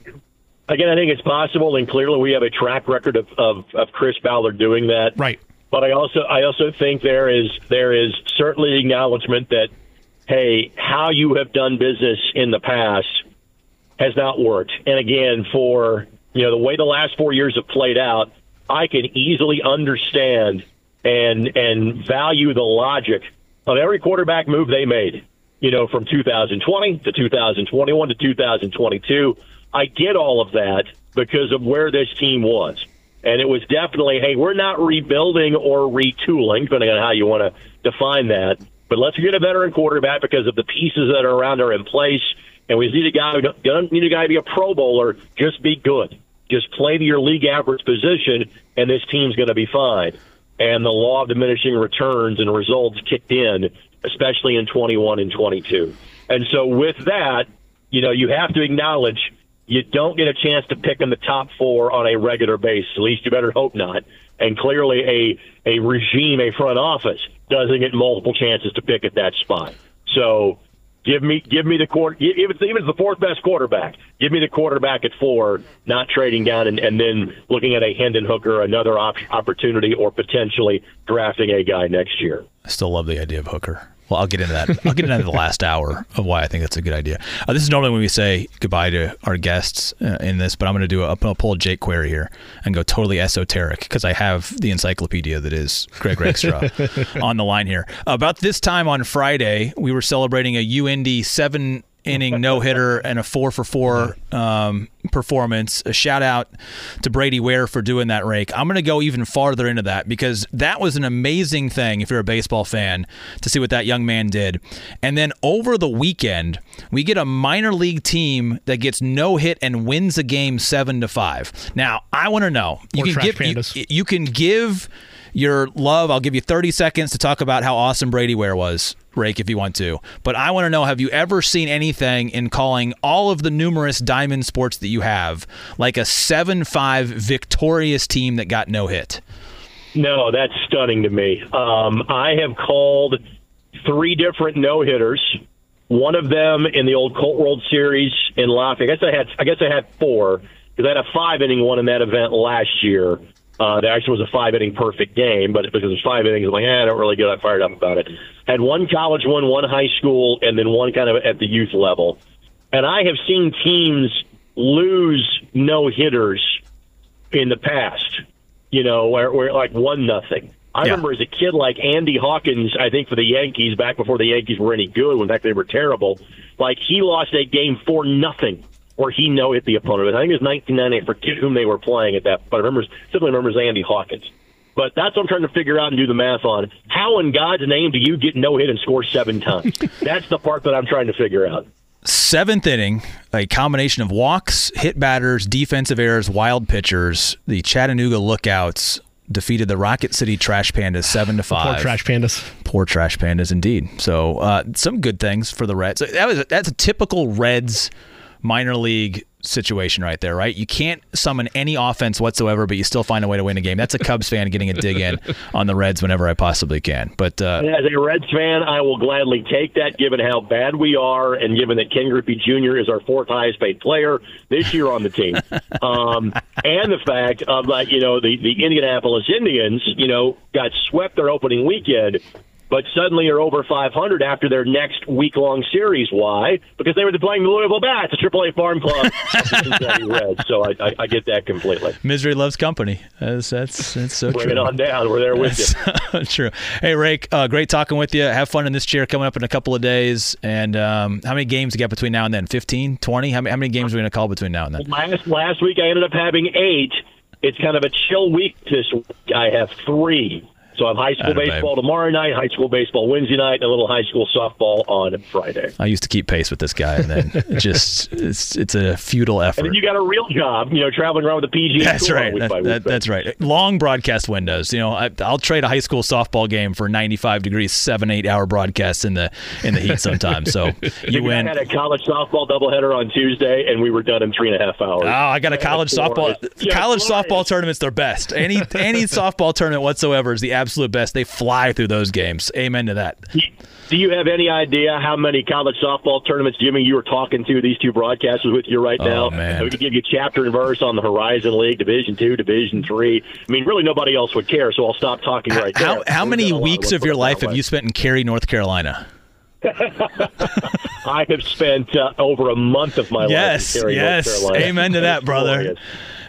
Again, I think it's possible, and clearly we have a track record of, of, of Chris Ballard doing that. Right. But I also I also think there is there is certainly acknowledgement that hey, how you have done business in the past has not worked. And again, for you know the way the last four years have played out, I can easily understand and and value the logic of every quarterback move they made. You know, from 2020 to 2021 to 2022, I get all of that because of where this team was. And it was definitely, hey, we're not rebuilding or retooling, depending on how you want to define that. But let's get a veteran quarterback because of the pieces that are around are in place. And we need a guy who don't need a guy to be a Pro Bowler. Just be good. Just play to your league average position, and this team's going to be fine. And the law of diminishing returns and results kicked in, especially in 21 and 22. And so with that, you know, you have to acknowledge you don't get a chance to pick in the top four on a regular basis. At least you better hope not. And clearly, a a regime, a front office, doesn't get multiple chances to pick at that spot. So give me give me the quarter even if it's the fourth best quarterback. Give me the quarterback at four, not trading down and, and then looking at a Hendon Hooker, another op- opportunity, or potentially drafting a guy next year. I still love the idea of Hooker. Well, I'll get into that. I'll get into the last hour of why I think that's a good idea. Uh, this is normally when we say goodbye to our guests uh, in this, but I'm going to do a, to pull a Jake Query here and go totally esoteric because I have the encyclopedia that is Greg Rakestraw on the line here. About this time on Friday, we were celebrating a UIndy seven inning no hitter and a four for four um, performance. A shout out to Brady Ware for doing that rake. I'm going to go even farther into that because that was an amazing thing if you're a baseball fan to see what that young man did. And then over the weekend, we get a minor league team that gets no hit and wins a game seven to five. Now I want to know you can give you, you can give your love. I'll give you 30 seconds to talk about how awesome Brady Ware was Rake if you want to. But I want to know have you ever seen anything in calling all of the numerous diamond sports that you have like a 7 5 victorious team that got no hit? No, that's stunning to me. Um, I have called three different no hitters. One of them in the old Colt World Series in Lafayette. I guess I had I guess I had four because I had a five inning one in that event last year. Uh, there actually was a five inning perfect game, but because it was five innings, I'm like, eh, I don't really get that fired up about it. Had one college one, one high school, and then one kind of at the youth level. And I have seen teams lose no hitters in the past, you know, where, where like one nothing. I yeah. remember as a kid, like Andy Hawkins, I think for the Yankees back before the Yankees were any good. In fact, they were terrible. Like he lost a game for nothing or he no hit the opponent. I think it was 1990. I forget whom they were playing at that, but I remember simply remembers Andy Hawkins. But that's what I'm trying to figure out and do the math on. How in God's name do you get no hit and score seven times? that's the part that I'm trying to figure out. Seventh inning, a combination of walks, hit batters, defensive errors, wild pitchers. The Chattanooga Lookouts defeated the Rocket City Trash Pandas seven to five. Poor Trash Pandas. Poor Trash Pandas, indeed. So uh, some good things for the Reds. That was that's a typical Reds minor league situation right there, right? You can't summon any offense whatsoever, but you still find a way to win a game. That's a Cubs fan getting a dig in on the Reds whenever I possibly can. But uh, as a Reds fan, I will gladly take that, given how bad we are, and given that Ken Griffey Jr. is our fourth highest paid player this year on the team, um, and the fact of like you know the the Indianapolis Indians, you know, got swept their opening weekend but suddenly are over 500 after their next week long series. Why? Because they were playing the Louisville Bats, the Triple a AAA farm club So I, I, I, get that completely. Misery loves company. That's that's, that's so Bring true. it on down. We're there with you. true. Hey, Rake, uh, great talking with you. Have fun in this chair coming up in a couple of days. And um, how many games you got between now and then? 15, 20? How many, how many games are we going to call between now and then? Last, last week I ended up having eight. It's kind of a chill week this week. I have three. So I have high school baseball tomorrow night, high school baseball Wednesday night, and a little high school softball on Friday. I used to keep pace with this guy, and then just it's it's a futile effort. And then you got a real job, you know, traveling around with the PGA. That's right. That, that, that's right. Long broadcast windows. You know, I, will trade a high school softball game for 95 degrees, seven eight hour broadcasts in the in the heat sometimes. So you win. I had a college softball doubleheader on Tuesday, and we were done in three and a half hours. Oh, I got a college softball. Yeah, college softball tournaments. They're best. Any any softball tournament whatsoever is the absolute best. They fly through those games. Amen to that. Do you have any idea how many college softball tournaments, Jimmy, you were talking to these two broadcasters with you right now? oh, now? Man. We could give you chapter and verse on the Horizon League, Division Two, Division Three. I mean, really, nobody else would care. So I'll stop talking right how, there. How many weeks of your life have you spent in Cary, North Carolina? I have spent uh, over a month of my yes, life in Cary, yes. North Carolina. Amen to that, brother.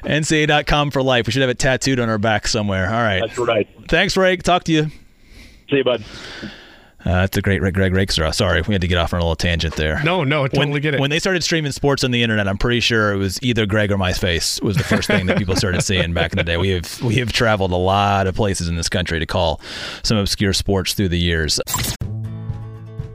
NCAA.com for life. We should have it tattooed on our back somewhere. All right. That's right. Thanks, Rake. Talk to you. See you, bud. Uh, that's a great Greg Rakestraw. Sorry, we had to get off on a little tangent there. No, no, I totally when, get it. When they started streaming sports on the internet, I'm pretty sure it was either Greg or my face was the first thing that people started seeing back in the day. We have we have traveled a lot of places in this country to call some obscure sports through the years.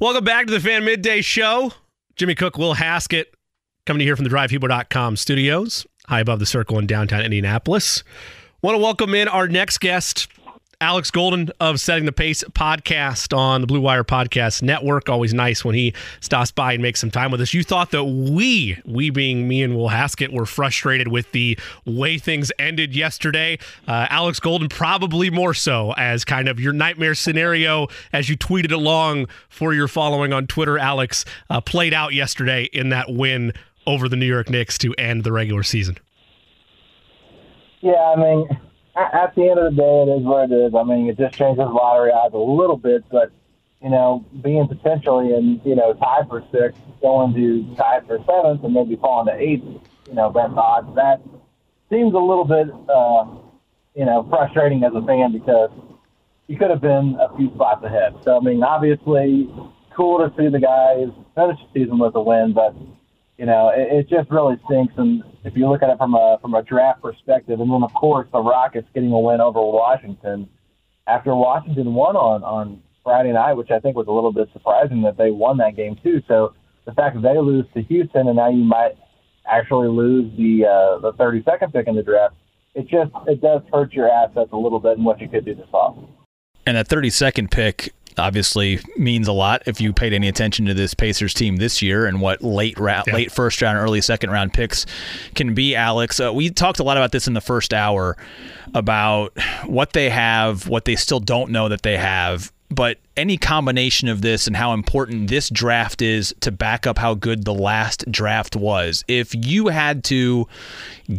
Welcome back to the Fan Midday Show. Jimmy Cook, Will Haskett, coming to here from the DriveHubler.com studios, high above the circle in downtown Indianapolis. Want to welcome in our next guest. Alex Golden of Setting the Pace podcast on the Blue Wire Podcast Network. Always nice when he stops by and makes some time with us. You thought that we, we being me and Will Haskett, were frustrated with the way things ended yesterday. Uh, Alex Golden, probably more so, as kind of your nightmare scenario as you tweeted along for your following on Twitter, Alex, uh, played out yesterday in that win over the New York Knicks to end the regular season. Yeah, I mean at the end of the day, it is what it is. I mean, it just changes lottery odds a little bit, but you know, being potentially in you know tied for sixth, going to tied for seventh, and maybe falling to eighth, you know, best odds. That seems a little bit, uh, you know, frustrating as a fan because you could have been a few spots ahead. So I mean, obviously, cool to see the guys finish the season with a win, but you know, it, it just really stinks. And if you look at it from a from a draft perspective, and then of course the Rockets getting a win over Washington after Washington won on on Friday night, which I think was a little bit surprising that they won that game too. So the fact that they lose to Houston and now you might actually lose the uh, the 32nd pick in the draft, it just it does hurt your assets a little bit and what you could do this off. And that 32nd pick obviously means a lot if you paid any attention to this Pacers team this year and what late round, yeah. late first round, early second round picks can be. Alex, uh, we talked a lot about this in the first hour about what they have, what they still don't know that they have, but any combination of this and how important this draft is to back up how good the last draft was. If you had to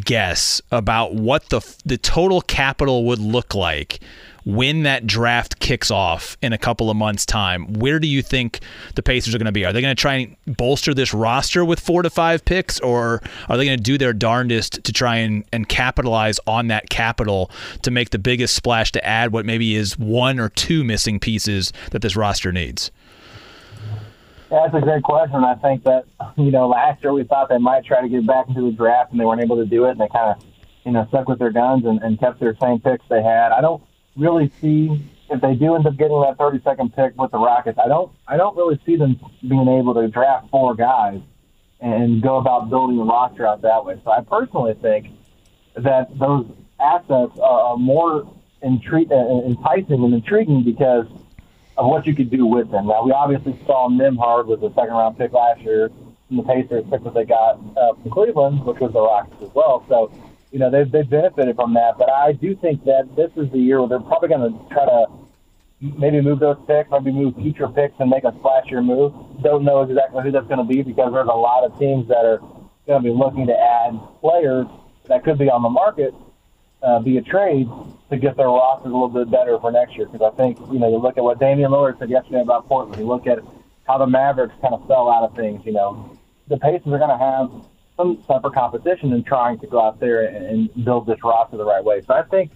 guess about what the the total capital would look like when that draft kicks off in a couple of months' time, where do you think the Pacers are going to be? Are they going to try and bolster this roster with four to five picks, or are they going to do their darndest to try and, and capitalize on that capital to make the biggest splash to add what maybe is one or two missing pieces that this roster needs? That's a great question. I think that, you know, last year we thought they might try to get back into the draft and they weren't able to do it and they kind of, you know, stuck with their guns and, and kept their same picks they had. I don't really see if they do end up getting that 32nd pick with the Rockets. I don't I don't really see them being able to draft four guys and go about building the roster out that way. So I personally think that those assets are more intri- uh, enticing and intriguing because of what you could do with them. Now we obviously saw Nembhard with the second round pick last year, and the Pacers pick that they got uh, from Cleveland, which was the Rockets as well. So you know, they've, they've benefited from that. But I do think that this is the year where they're probably going to try to maybe move those picks, maybe move future picks and make a splashier move. Don't know exactly who that's going to be because there's a lot of teams that are going to be looking to add players that could be on the market uh, via trade to get their rosters a little bit better for next year. Because I think, you know, you look at what Damian Lillard said yesterday about Portland. You look at how the Mavericks kind of fell out of things, you know. The Pacers are going to have some separate competition in trying to go out there and, build this roster the right way. So I think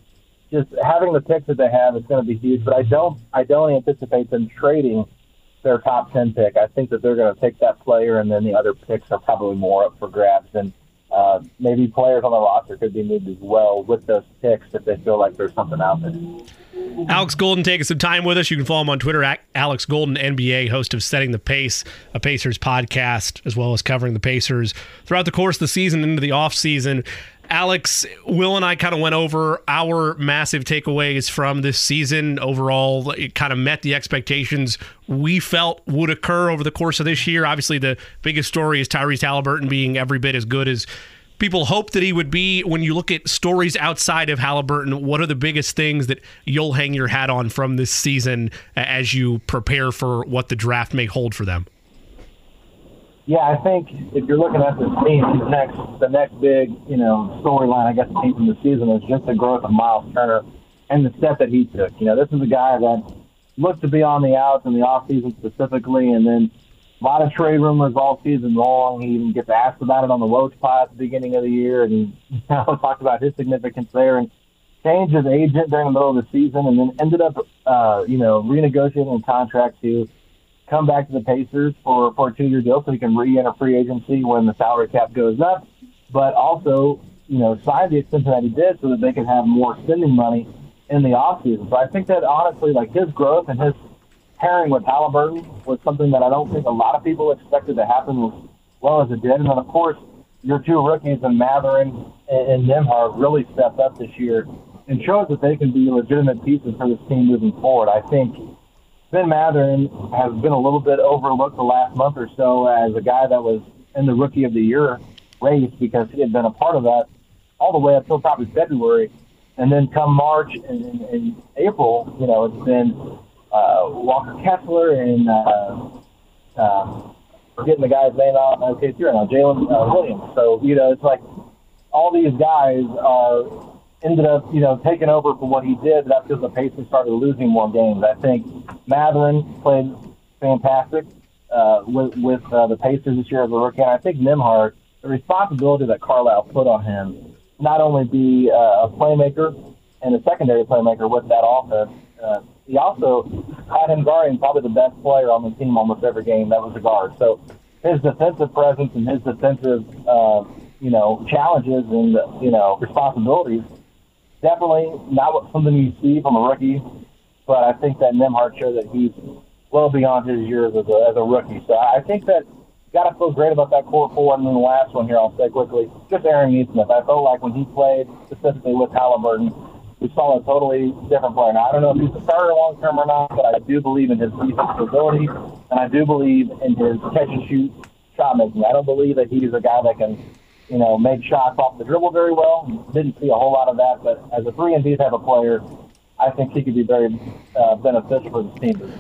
just having the picks that they have is going to be huge. But I don't I don't anticipate them trading their top ten pick. I think that they're going to take that player, and then the other picks are probably more up for grabs. And uh, maybe players on the roster could be moved as well with those picks if they feel like there's something out there. Alex Golden taking some time with us. You can follow him on Twitter at Alex Golden NBA, host of Setting the Pace, a Pacers podcast, as well as covering the Pacers throughout the course of the season into the offseason. Alex, Will and I kind of went over our massive takeaways from this season. Overall, it kind of met the expectations we felt would occur over the course of this year. Obviously, the biggest story is Tyrese Haliburton being every bit as good as people hoped that he would be. When you look at stories outside of Haliburton, what are the biggest things that you'll hang your hat on from this season as you prepare for what the draft may hold for them? Yeah, I think if you're looking at this team, the next the next big you know storyline, I guess, team from the season is just the growth of Miles Turner and the step that he took. You know, this is a guy that looked to be on the outs in the off season specifically, and then a lot of trade rumors all season long. He even gets asked about it on the Woj Pod at the beginning of the year, and he you know, talked about his significance there and changed his agent during the middle of the season, and then ended up, uh, you know, renegotiating a contract to come back to the Pacers for for a two year deal, so he can re-enter free agency when the salary cap goes up, but also, you know, sign the extension that he did so that they can have more spending money in the offseason. So I think that honestly, like his growth and his pairing with Haliburton was something that I don't think a lot of people expected to happen as well as it did. And then, of course, your two rookies in Mathurin and, Nembhard really stepped up this year and showed that they can be legitimate pieces for this team moving forward. I think Ben Mathurin has been a little bit overlooked the last month or so as a guy that was in the Rookie of the Year race because he had been a part of that all the way up until probably February. And then come March and, and, and April, you know, it's been uh, Walker Kessler and uh, uh, forgetting the guy's name out. Okay, here now, Jalen uh, Williams. So you know, it's like all these guys are ended up you know taking over for what he did. That's because the Pacers started losing more games. I think Mathurin played fantastic uh, with with uh, the Pacers this year as a rookie. And I think Nembhard, the responsibility that Carlisle put on him, not only be uh, a playmaker and a secondary playmaker with that offense. Uh, he also had him guarding probably the best player on the team almost every game. That was a guard. So his defensive presence and his defensive, uh, you know, challenges and you know responsibilities definitely not something you see from a rookie. But I think that Nembhard showed that he's well beyond his years as a, as a rookie. So I think that got to feel great about that core four. And then the last one here, I'll say quickly, just Aaron Nesmith. I felt like when he played specifically with Haliburton we saw a totally different player. Now, I don't know if he's a starter long term or not, but I do believe in his defensive ability, and I do believe in his catch and shoot shot making. I don't believe that he's a guy that can, you know, make shots off the dribble very well. Didn't see a whole lot of that, but as a three and D type of player, I think he could be very uh, beneficial for the team.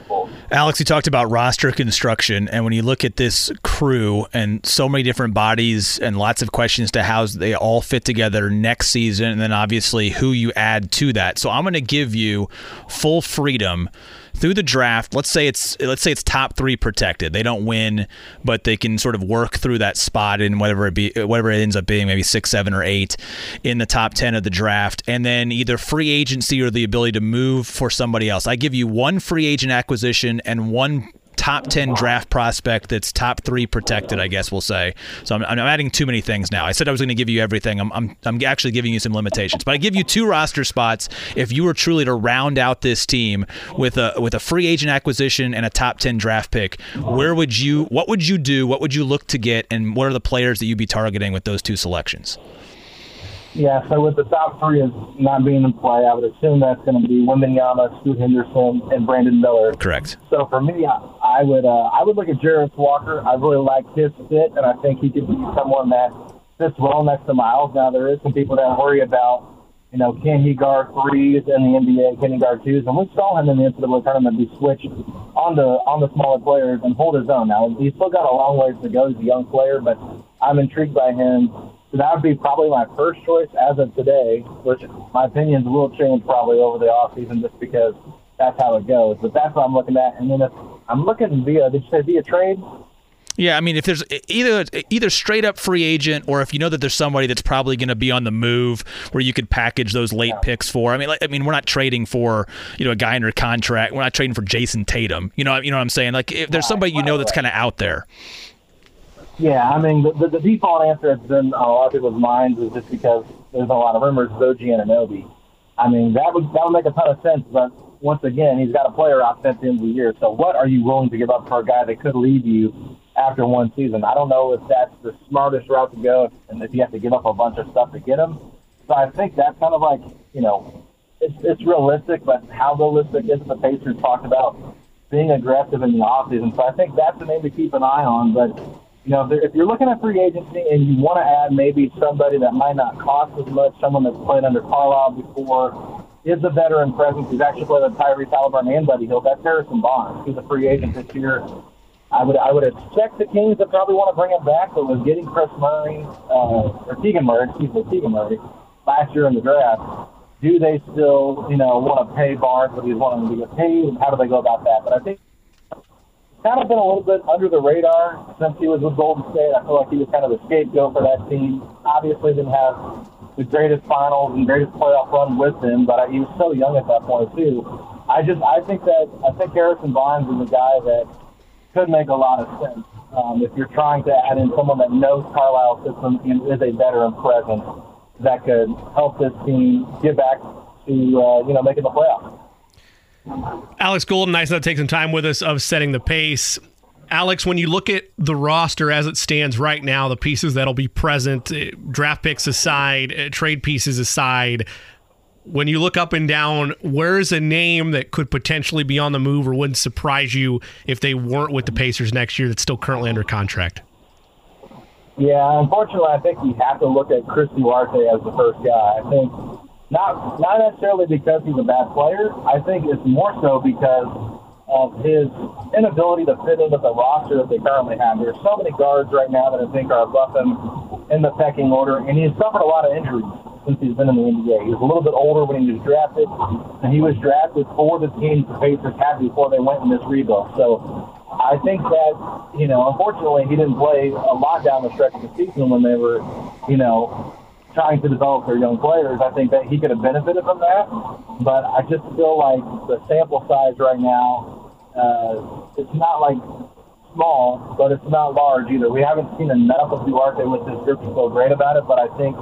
Alex, you talked about roster construction, and when you look at this crew and so many different bodies and lots of questions to how they all fit together next season, and then obviously who you add to that. So I'm going to give you full freedom through the draft, let's say it's let's say it's top three protected. They don't win, but they can sort of work through that spot in whatever it be, whatever it ends up being, maybe six, seven, or eight in the top ten of the draft, and then either free agency or the ability to move for somebody else. I give you one free agent acquisition and one top 10 draft prospect that's top three protected, I guess we'll say. So I'm, I'm adding too many things now. I said I was going to give you everything. I'm, I'm, I'm actually giving you some limitations, but I give you two roster spots if you were truly to round out this team with a with a free agent acquisition and a top 10 draft pick. Where would you? What would you do? What would you look to get? And what are the players that you'd be targeting with those two selections? Yeah, so with the top three is not being in play, I would assume that's going to be Wembanyama, Scoot Henderson, and Brandon Miller. Correct. So for me, I, I would uh, I would look at Jarace Walker. I really like his fit, and I think he could be someone that fits well next to Miles. Now there is some people that worry about, you know, can he guard threes in the NBA? Can he guard twos? And we saw him in the NCAA tournament be switched on the on the smaller players and hold his own. Now he's still got a long ways to go. He's a young player, but I'm intrigued by him so that would be probably my first choice as of today, which my opinions will change probably over the off season just because that's how it goes. But that's what I'm looking at. And then if I'm looking via, did you say via trade? Yeah, I mean, if there's either either straight up free agent, or if you know that there's somebody that's probably going to be on the move, where you could package those late yeah. picks for. I mean, like, I mean, we're not trading for you know a guy under contract. We're not trading for Jayson Tatum. You know, you know what I'm saying? Like, if there's somebody you know that's kind of out there. Yeah, I mean, the, the, the default answer has been on a lot of people's minds is just because there's a lot of rumors of OG Anunoby. I mean, that would that would make a ton of sense, but once again, he's got a player option at the end of the year. So, what are you willing to give up for a guy that could leave you after one season? I don't know if that's the smartest route to go, and if you have to give up a bunch of stuff to get him. So, I think that's kind of like you know, it's it's realistic, but how realistic is the Pacers talked about being aggressive in the offseason. So, I think that's the name to keep an eye on, but you know, if you're looking at free agency and you want to add maybe somebody that might not cost as much, someone that's played under Carlisle before, is a veteran presence. He's actually played with Tyrese Haliburton and Buddy Hield. That's Harrison Barnes. He's a free agent this year. I would I would expect the Kings to probably want to bring him back, but with getting Kris Murray uh, or Keegan Murray, excuse me, Keegan Murray last year in the draft, do they still you know want to pay Barnes what he's wanting to get paid? And how do they go about that? But I think kind of been a little bit under the radar since he was with Golden State. I feel like he was kind of the scapegoat for that team. Obviously, didn't have the greatest finals and greatest playoff run with him, but he was so young at that point too. I just I think that I think Harrison Barnes is a guy that could make a lot of sense um, if you're trying to add in someone that knows Carlisle's system and is a veteran presence that could help this team get back to uh, you know making the playoffs. Alex Golden, nice to take some time with us of setting the pace. Alex, when you look at the roster as it stands right now, the pieces that'll be present, uh, draft picks aside, uh, trade pieces aside, when you look up and down, where's a name that could potentially be on the move or wouldn't surprise you if they weren't with the Pacers next year that's still currently under contract? Yeah, unfortunately, I think you have to look at Chris Duarte as the first guy. I think not not necessarily because he's a bad player. I think it's more so because of his inability to fit into the roster that they currently have. There's so many guards right now that I think are above him in the pecking order, and he's suffered a lot of injuries since he's been in the NBA. He was a little bit older when he was drafted, and he was drafted for the team the Pacers had before they went in this rebuild. So I think that, you know, unfortunately, he didn't play a lot down the stretch of the season when they were, you know, trying to develop their young players. I think that he could have benefited from that, but I just feel like the sample size right now, uh, it's not like small, but it's not large either. We haven't seen enough of Duarte with this group to feel great about it, but I think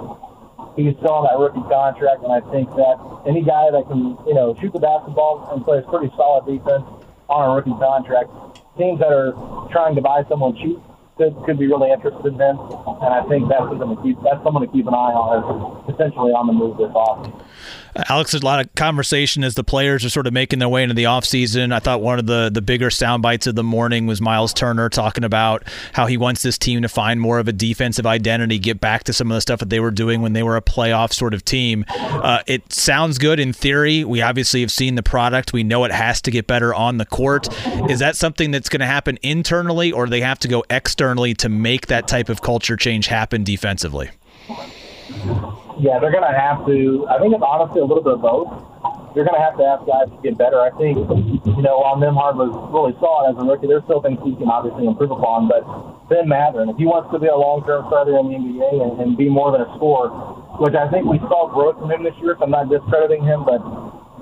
he's still on that rookie contract, and I think that any guy that can, you know, shoot the basketball and plays pretty solid defense on a rookie contract, teams that are trying to buy someone cheap could, could be really interested in. And I think that's to keep that's someone to keep an eye on potentially on the move this offseason. Alex, there's a lot of conversation as the players are sort of making their way into the offseason. I thought one of the, the bigger sound bites of the morning was Miles Turner talking about how he wants this team to find more of a defensive identity, get back to some of the stuff that they were doing when they were a playoff sort of team. Uh, it sounds good in theory. We obviously have seen the product. We know it has to get better on the court. Is that something that's going to happen internally, or do they have to go externally to make that type of culture change happen defensively? Yeah, they're going to have to. I think it's honestly a little bit of both. They're going to have to ask guys to get better. I think, you know, while Nembhard was really solid as a rookie, there's still things he can obviously improve upon. But Ben Mathurin, if he wants to be a long-term starter in the NBA and, and be more than a scorer, which I think we saw growth from him this year, so I'm not discrediting him, but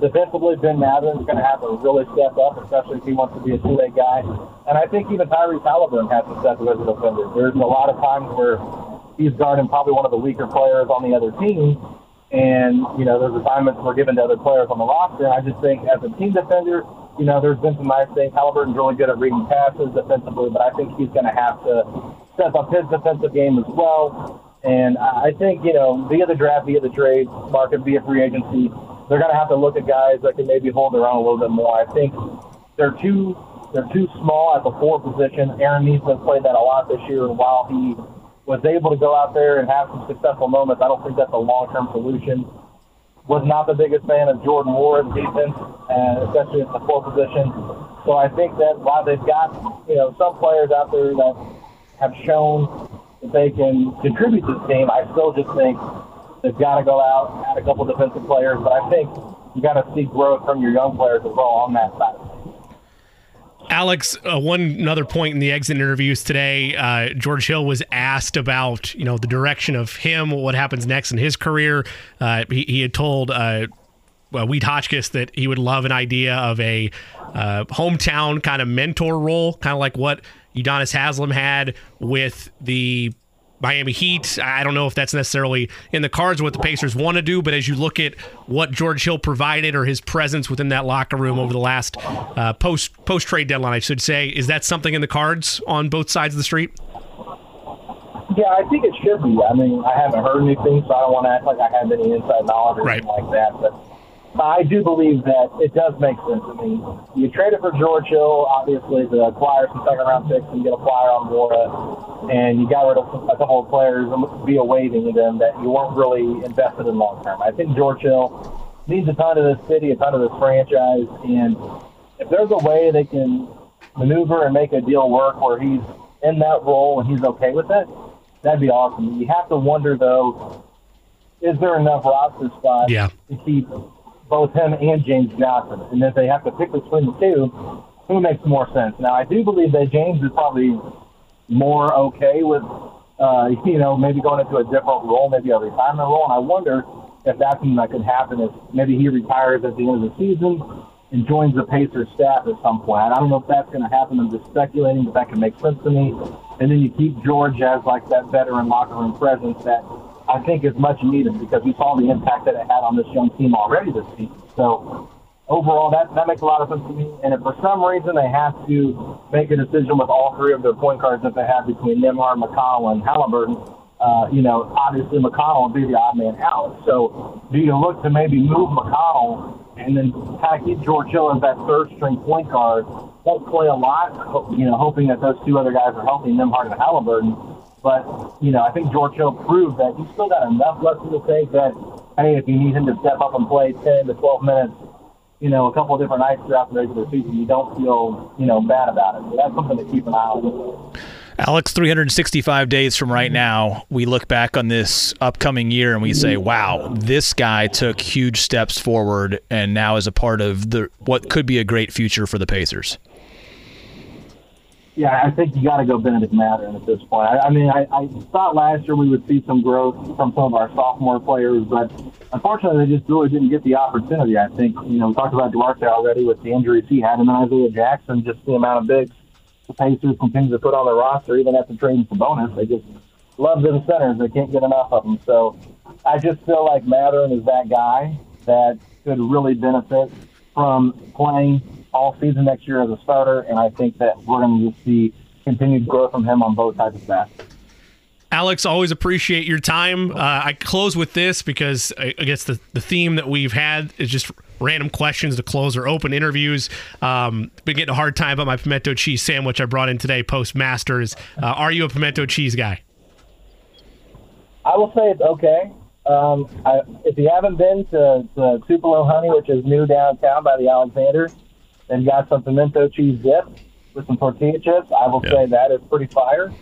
defensively, Ben Mathurin is going to have to really step up, especially if he wants to be a two-way guy. And I think even Tyrese Haliburton has to step up as a defender. There's a lot of times where he's guarding probably one of the weaker players on the other team. And, you know, those assignments were given to other players on the roster. And I just think as a team defender, you know, there's been some nice things. Haliburton's really good at reading passes defensively, but I think he's going to have to step up his defensive game as well. And I think, you know, via the draft, via the trade market, via free agency, they're going to have to look at guys that can maybe hold their own a little bit more. I think they're too they're too small at the four position. Aaron Nesmith played that a lot this year, and while he was able to go out there and have some successful moments. I don't think that's a long-term solution. Was not the biggest fan of Jordan Nwora's defense, and especially at the four position. So I think that while they've got you know some players out there that have shown that they can contribute to the team, I still just think they've got to go out add a couple defensive players. But I think you got to see growth from your young players as well on that side. Alex, uh, one another point in the exit interviews today, uh, George Hill was asked about you know the direction of him, what happens next in his career. Uh, he, he, had told uh, Wheat Hotchkiss that he would love an idea of a uh, hometown kind of mentor role, kind of like what Udonis Haslam had with the Miami Heat. I don't know if that's necessarily in the cards what the Pacers want to do, but as you look at what George Hill provided or his presence within that locker room over the last uh, post post trade deadline, I should say, is that something in the cards on both sides of the street? Yeah, I think it should be. I mean, I haven't heard anything, so I don't want to act like I have any inside knowledge or right. anything like that. But I do believe that it does make sense. I mean, you traded for George Hill, obviously, to acquire some second round picks and get a flyer on Nwora, and you got rid of a couple of players via waiving them that you weren't really invested in long term. I think George Hill needs a ton of this city, a ton of this franchise, and if there's a way they can maneuver and make a deal work where he's in that role and he's okay with it, that'd be awesome. You have to wonder though, is there enough roster spots yeah. to keep both him and James Johnson. And if they have to pick between the two, who makes more sense? Now, I do believe that James is probably more okay with, uh, you know, maybe going into a different role, maybe a retirement role. And I wonder if that's something that could happen if maybe he retires at the end of the season and joins the Pacers staff at some point. I don't know if that's going to happen. I'm just speculating, but that could make sense to me. And then you keep George as like that veteran locker room presence that I think is much needed because we saw the impact that it had on this young team already this season. So overall, that that makes a lot of sense to me. And if for some reason they have to make a decision with all three of their point guards that they have between Nembhard, McConnell, and Haliburton, uh, you know, obviously McConnell would be the odd man out. So do you look to maybe move McConnell and then package George Hill as that third string point guard? Won't play a lot, you know, hoping that those two other guys are healthy, Nembhard and Haliburton but, you know, I think George Hill proved that he's still got enough left in the tank that, hey, if you need him to step up and play 10 to 12 minutes, you know, a couple of different nights throughout the regular season, you don't feel, you know, bad about it. So that's something to keep an eye on. Alex, 365 days from right now, we look back on this upcoming year and we say, wow, this guy took huge steps forward and now is a part of the what could be a great future for the Pacers. Yeah, I think you got to go Bennedict Mathurin at this point. I, I mean, I, I thought last year we would see some growth from some of our sophomore players, but unfortunately, they just really didn't get the opportunity. I think, you know, we talked about Duarte already with the injuries he had, and Isaiah Jackson, just the amount of bigs the Pacers continue to put on their roster, even after trading for bonus. They just love them centers. They can't get enough of them. So I just feel like Mathurin is that guy that could really benefit from playing all season next year as a starter, and I think that we're going to see continued growth from him on both sides of that. Alex, always appreciate your time. Uh, I close with this because I, I, guess the, the theme that we've had is just random questions to close or open interviews. Um, been getting a hard time about my pimento cheese sandwich I brought in today post Masters. Uh, are you a pimento cheese guy? I will say it's okay. Um, I, if you haven't been to, to Tupelo Honey, which is new downtown by the Alexander, they've got some pimento cheese dip with some tortilla chips. I will yeah. say that is pretty fire.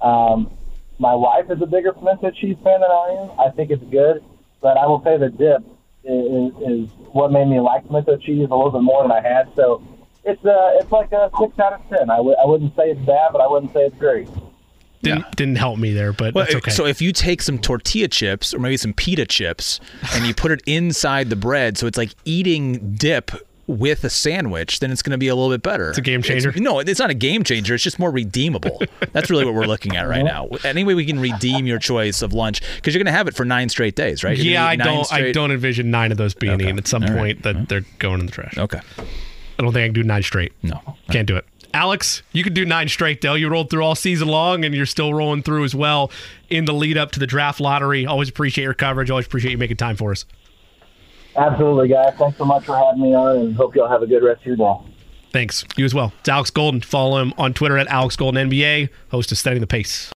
Um, my wife is a bigger pimento cheese fan than I am. I think it's good, but I will say the dip is, is what made me like pimento cheese a little bit more than I had. So it's uh, it's like a six out of ten. I w- I wouldn't say it's bad, but I wouldn't say it's great. Didn't, yeah. didn't help me there, but well, that's okay. So if you take some tortilla chips or maybe some pita chips and you put it inside the bread, so it's like eating dip with a sandwich, then it's going to be a little bit better. It's a game changer. It's, no, it's not a game changer. It's just more redeemable. That's really what we're looking at right now. Any way we can redeem your choice of lunch because you're going to have it for nine straight days, right? You're yeah, I don't. Straight... I don't envision nine of those being okay. eaten at some All point right. that they're going in the trash. Okay. I don't think I can do nine straight. No, can't do it. Alex, you could do nine straight, though. You rolled through all season long, and you're still rolling through as well in the lead up to the draft lottery. Always appreciate your coverage. Always appreciate you making time for us. Absolutely, guys. Thanks so much for having me on, and hope y'all have a good rest of your day. Thanks. You as well. It's Alex Golden. Follow him on Twitter at Alex Golden NBA, host of Setting the Pace.